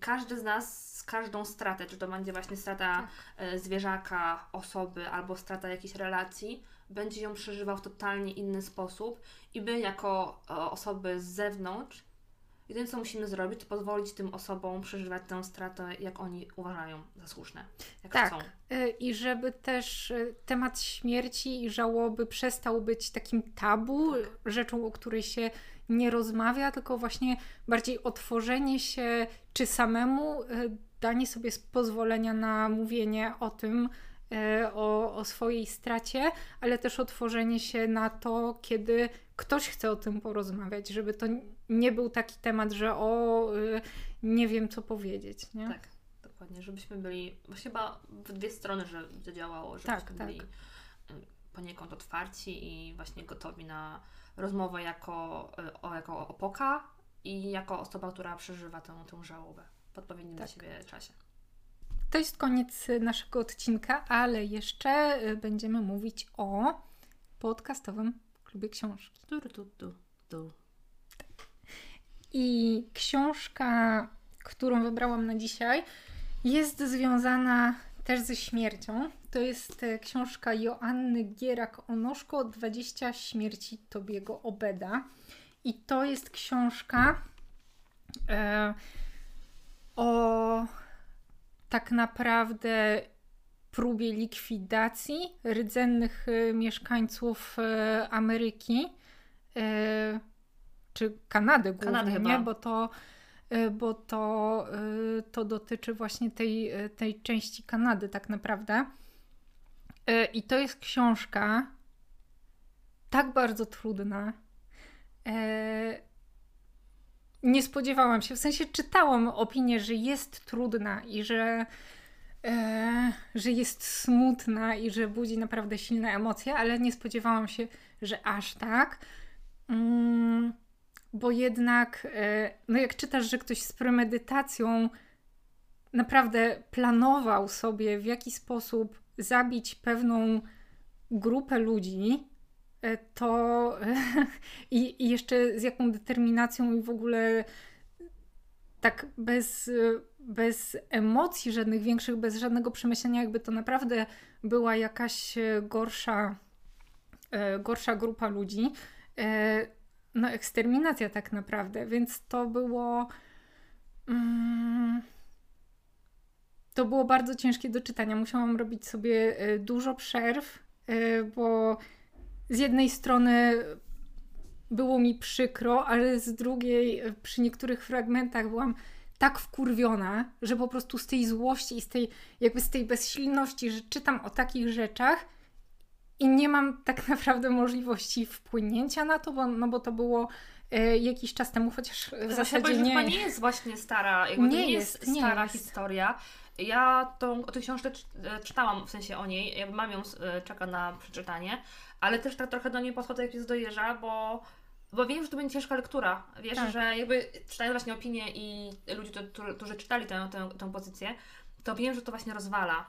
każdy z nas z każdą stratę, czy to będzie właśnie strata tak. E, zwierzaka, osoby albo strata jakiejś relacji, będzie ją przeżywał w totalnie inny sposób i my jako e, osoby z zewnątrz Jedyne, co musimy zrobić, to pozwolić tym osobom przeżywać tę stratę, jak oni uważają za słuszne, jak tak. chcą. E, I żeby też temat śmierci i żałoby przestał być takim tabu, tak. rzeczą, o której się nie rozmawia, tylko właśnie bardziej otworzenie się, czy samemu e, danie sobie pozwolenia na mówienie o tym, e, o, o swojej stracie, ale też otworzenie się na to, kiedy ktoś chce o tym porozmawiać, żeby to nie był taki temat, że o, y, nie wiem co powiedzieć. Nie? Tak, dokładnie, żebyśmy byli, chyba w dwie strony, że to działało, żebyśmy Tak, tak. byli poniekąd otwarci i właśnie gotowi na rozmowę jako, o, jako opoka i jako osoba, która przeżywa tę, tę żałobę w odpowiednim dla Tak. siebie czasie. To jest koniec y, naszego odcinka, ale jeszcze y, będziemy mówić o podcastowym klubie książki. Tu, tu, tu, tu. I książka, którą wybrałam na dzisiaj, jest związana też ze śmiercią. To jest e, książka Joanny Gierak-Onoszko 20 śmierci Tobiego Obeda. I to jest książka e, o tak naprawdę próbie likwidacji rdzennych e, mieszkańców e, Ameryki. Czy Kanady głównie, Kanady chyba. Bo to, bo to, y, to dotyczy właśnie tej, y, tej części Kanady tak naprawdę. I to jest książka tak bardzo trudna. E, Nie spodziewałam się, w sensie czytałam opinię, że jest trudna i że, e, że jest smutna i że budzi naprawdę silne emocje, ale nie spodziewałam się, że aż tak. Mm, bo jednak, e, no jak czytasz, że ktoś z premedytacją naprawdę planował sobie, w jaki sposób zabić pewną grupę ludzi, e, to i, i jeszcze z jaką determinacją i w ogóle tak bez, bez emocji żadnych większych, bez żadnego przemyślenia, jakby to naprawdę była jakaś gorsza, e, gorsza grupa ludzi. No, eksterminacja tak naprawdę, więc to było. Mm, to było bardzo ciężkie do czytania. Musiałam robić sobie e, dużo przerw, e, bo z jednej strony było mi przykro, ale z drugiej e, przy niektórych fragmentach byłam tak wkurwiona, że po prostu z tej złości i z tej jakby z tej bezsilności, że czytam o takich rzeczach i nie mam tak naprawdę możliwości wpłynięcia na to, bo, no bo to było e, jakiś czas temu, chociaż w W zasadzie zasadzie nie. chyba nie jest właśnie stara, jakby to Nie nie jest, jest, nie stara jest. historia. Ja tą, o tej książce czy- e, czytałam, w sensie o niej, ja mam ją, e, czeka na przeczytanie, ale też tak trochę do niej podchodzę jak jest do jeża, bo, bo wiem, że to będzie ciężka lektura. Wiesz, Tak. że jakby czytając właśnie opinie i ludzi, którzy czytali tę, tę, tę pozycję, to wiem, że to właśnie rozwala.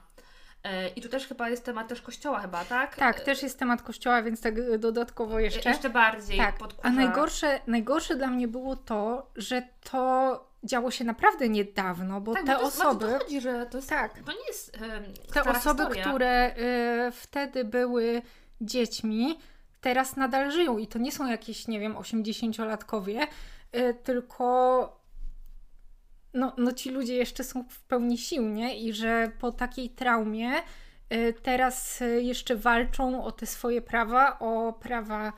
E, I tu też chyba jest temat też kościoła chyba, tak? Tak, E, też jest temat kościoła, więc tak e, dodatkowo jeszcze. Jeszcze bardziej Tak, podkurza. a najgorsze, najgorsze dla mnie było to, że to działo się naprawdę niedawno, bo tak, te bo to jest, osoby, To chodzi, że to jest, tak, to nie jest em, te osoby, historia. które y, wtedy były dziećmi, teraz nadal żyją i to nie są jakieś, nie wiem, 80-latkowie, y, tylko no, no ci ludzie jeszcze są w pełni sił, nie? I że po takiej traumie y, teraz y, jeszcze walczą o te swoje prawa, o prawa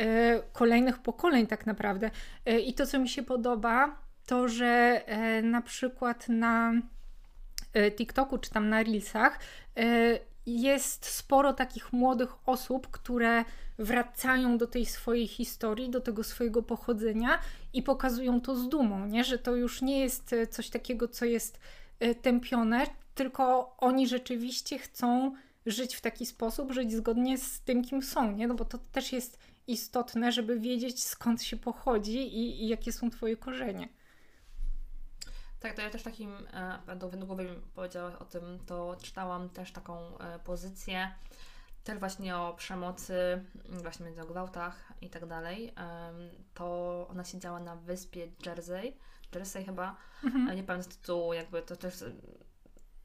y, kolejnych pokoleń tak naprawdę. I to, co mi się podoba, to, że y, na przykład na TikToku czy tam na Reelsach jest sporo takich młodych osób, które wracają do tej swojej historii, do tego swojego pochodzenia i pokazują to z dumą, nie? że to już nie jest y, coś takiego, co jest y, tępione, tylko oni rzeczywiście chcą żyć w taki sposób, żyć zgodnie z tym, kim są, nie? No bo to też jest istotne, żeby wiedzieć skąd się pochodzi i, i jakie są twoje korzenie. Tak, to ja też takim, e, będą w głowie powiedziałaś o tym, to czytałam też taką e, pozycję, też właśnie o przemocy, właśnie między o gwałtach i tak dalej. To ona siedziała na wyspie Jersey, Jersey chyba, Mhm. nie pamiętam tytułu, jakby to też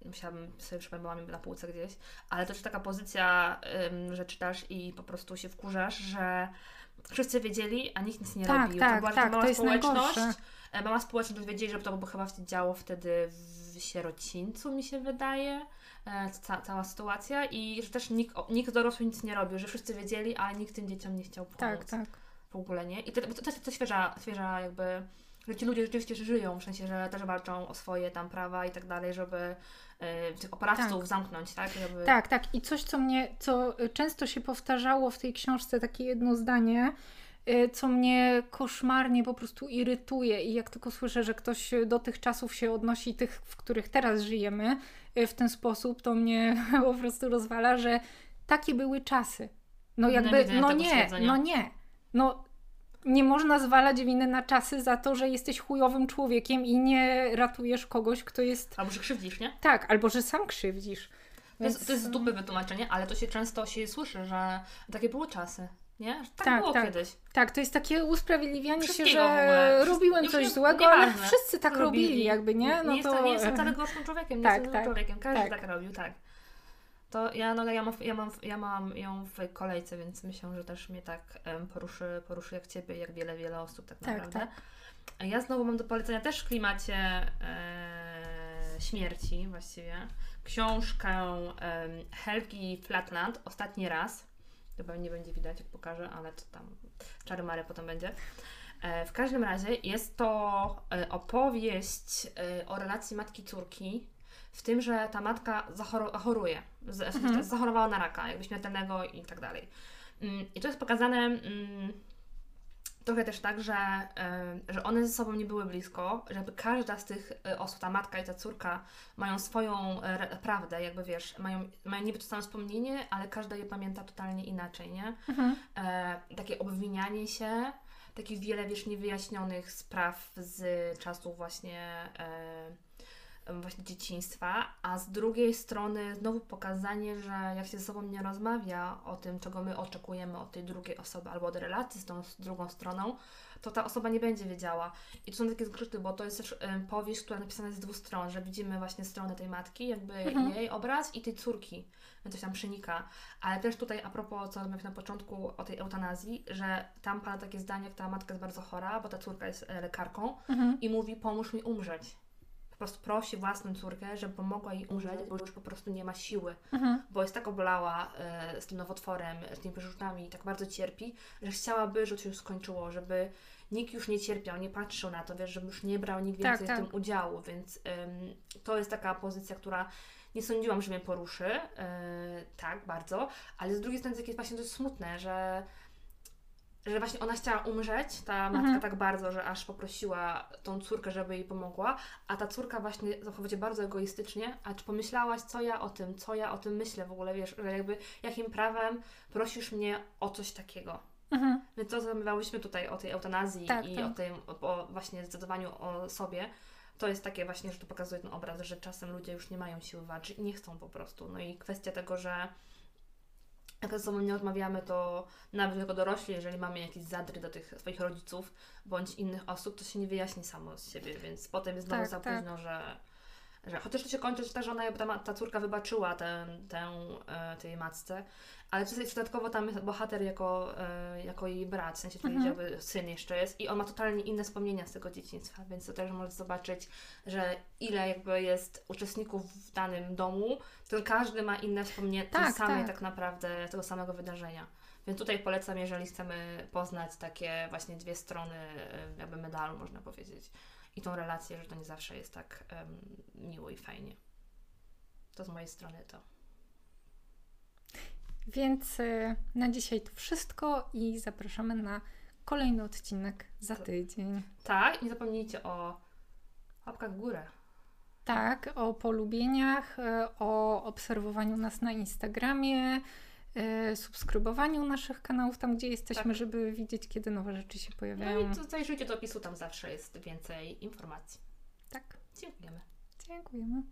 musiałabym sobie przypomniała mi na półce gdzieś, ale to też taka pozycja, że czytasz i po prostu się wkurzasz, że wszyscy wiedzieli, a nikt nic nie Tak, robił. tak, to była tak, to jest społeczność. najgorsze. E, Mama społeczność wiedzieli, że to by chyba działo wtedy w sierocińcu, mi się wydaje, e, ca cała sytuacja i że też nikt, nikt dorosły nic nie robił, że wszyscy wiedzieli, ale nikt tym dzieciom nie chciał pomóc. Tak, tak. W ogóle nie. I to, to, to, to świeża, świeża jakby że ci ludzie rzeczywiście żyją, w sensie, że też walczą o swoje tam prawa i tak dalej, żeby y, tych oprawców Tak. zamknąć, tak? Żeby... Tak, tak. I coś, co mnie, co często się powtarzało w tej książce, takie jedno zdanie, co mnie koszmarnie po prostu irytuje. I jak tylko słyszę, że ktoś do tych czasów się odnosi, tych, w których teraz żyjemy, y, w ten sposób, to mnie po prostu rozwala, że takie były czasy. No jakby, no nie, no nie. No nie można zwalać winy na czasy za to, że jesteś chujowym człowiekiem i nie ratujesz kogoś, kto jest. Albo że krzywdzisz, nie? Tak, albo że sam krzywdzisz. To jest, to jest z dupy wytłumaczenie, ale to się często się słyszy, że takie były czasy, nie? Że tak, Tak, było tak. kiedyś. Tak, to jest takie usprawiedliwianie się, że robiłem coś nie- złego, ale nieważne. wszyscy tak robili, jakby, nie? No nie, to... jestem, nie jestem wcale gorszym człowiekiem, nie Tak, jestem tak, człowiekiem. Każdy tak. tak. robił, tak. To ja, no, ja, mam, ja, mam, ja mam ją w kolejce, więc myślę, że też mnie tak em, poruszy, poruszy jak Ciebie, jak wiele, wiele osób tak Tak, naprawdę. tak. A Ja znowu mam do polecenia też w klimacie e, śmierci właściwie. Książkę em, Helgi Flatland, Ostatni raz. Chyba nie będzie widać, jak pokażę, ale to tam czary mary potem będzie. E, W każdym razie jest to e, opowieść e, o relacji matki-córki, w tym, że ta matka zachoro- choruje, z- Mhm. zachorowała na raka, jakby śmiertelnego i tak dalej. Mm, I to jest pokazane mm, trochę też tak, że, że one ze sobą nie były blisko, żeby każda z tych e, osób, ta matka i ta córka, mają swoją e, prawdę, jakby wiesz, mają, mają niby to samo wspomnienie, ale każda je pamięta totalnie inaczej, nie? Mhm. e, takie obwinianie się, takich wiele, wiesz, niewyjaśnionych spraw z czasów właśnie, e, właśnie dzieciństwa, a z drugiej strony znowu pokazanie, że jak się ze sobą nie rozmawia o tym, czego my oczekujemy od tej drugiej osoby albo od relacji z tą drugą stroną, to ta osoba nie będzie wiedziała. I to są takie zgrzyty, bo to jest też e, powieść, która napisana jest z dwóch stron, że widzimy właśnie stronę tej matki, jakby Mhm. jej obraz i tej córki. Coś tam przenika. Ale też tutaj a propos, co mówiłam na początku o tej eutanazji, że tam pada takie zdanie, jak ta matka jest bardzo chora, bo ta córka jest e, lekarką Mhm. i mówi, pomóż mi umrzeć. Po prostu prosi własną córkę, żeby pomogła jej umrzeć, bo już po prostu nie ma siły. Mhm. Bo jest tak oblała e, z tym nowotworem, z tymi przerzutami i tak bardzo cierpi, że chciałaby, żeby to się już skończyło, żeby nikt już nie cierpiał, nie patrzył na to, wiesz, żeby już nie brał nikt Tak, więcej tak. w tym udziału, więc ym, to jest taka pozycja, która nie sądziłam, że mnie poruszy, yy, tak, bardzo, ale z drugiej strony jest właśnie dość smutne, że że właśnie ona chciała umrzeć, ta matka Mhm. tak bardzo, że aż poprosiła tą córkę, żeby jej pomogła, a ta córka właśnie zachowuje się bardzo egoistycznie, a czy pomyślałaś, co ja o tym, co ja o tym myślę w ogóle, wiesz, że jakby jakim prawem prosisz mnie o coś takiego. Mhm. Więc to, co rozmawiałyśmy tutaj o tej eutanazji Tak, i tak. o tym, o, o właśnie zdecydowaniu o sobie, to jest takie właśnie, że to pokazuje ten obraz, że czasem ludzie już nie mają siły walczyć i nie chcą po prostu. No i kwestia tego, że jak ze sobą nie rozmawiamy, to nawet jako dorośli, jeżeli mamy jakieś zadry do tych swoich rodziców bądź innych osób, to się nie wyjaśni samo z siebie, więc potem jest znowu Tak, za tak. późno, że, że chociaż to się kończy tak, że ona ta, ta córka wybaczyła tę, tę, e, tej matce, ale tutaj dodatkowo tam jest bohater jako, e, jako jej brat, w sensie czyli Mhm. jakby syn jeszcze jest i on ma totalnie inne wspomnienia z tego dzieciństwa, więc to też możesz zobaczyć, że ile jakby jest uczestników w danym domu, to każdy ma inne wspomnienia tej Tak, samej tak. tak naprawdę tego samego wydarzenia. Więc tutaj polecam, jeżeli chcemy poznać takie właśnie dwie strony e, jakby medalu, można powiedzieć. I tą relację, że to nie zawsze jest tak em, miło i fajnie. To z mojej strony to. Więc y, na dzisiaj to wszystko i zapraszamy na kolejny odcinek za tydzień. Tak, i nie zapomnijcie o łapkach w górę. Tak, o polubieniach, y, o obserwowaniu nas na Instagramie, subskrybowaniu naszych kanałów tam, gdzie jesteśmy, Tak. żeby widzieć, kiedy nowe rzeczy się No pojawiają. i to zajrzyjcie do opisu, tam zawsze jest więcej informacji. Tak, Dziękujemy. dziękujemy.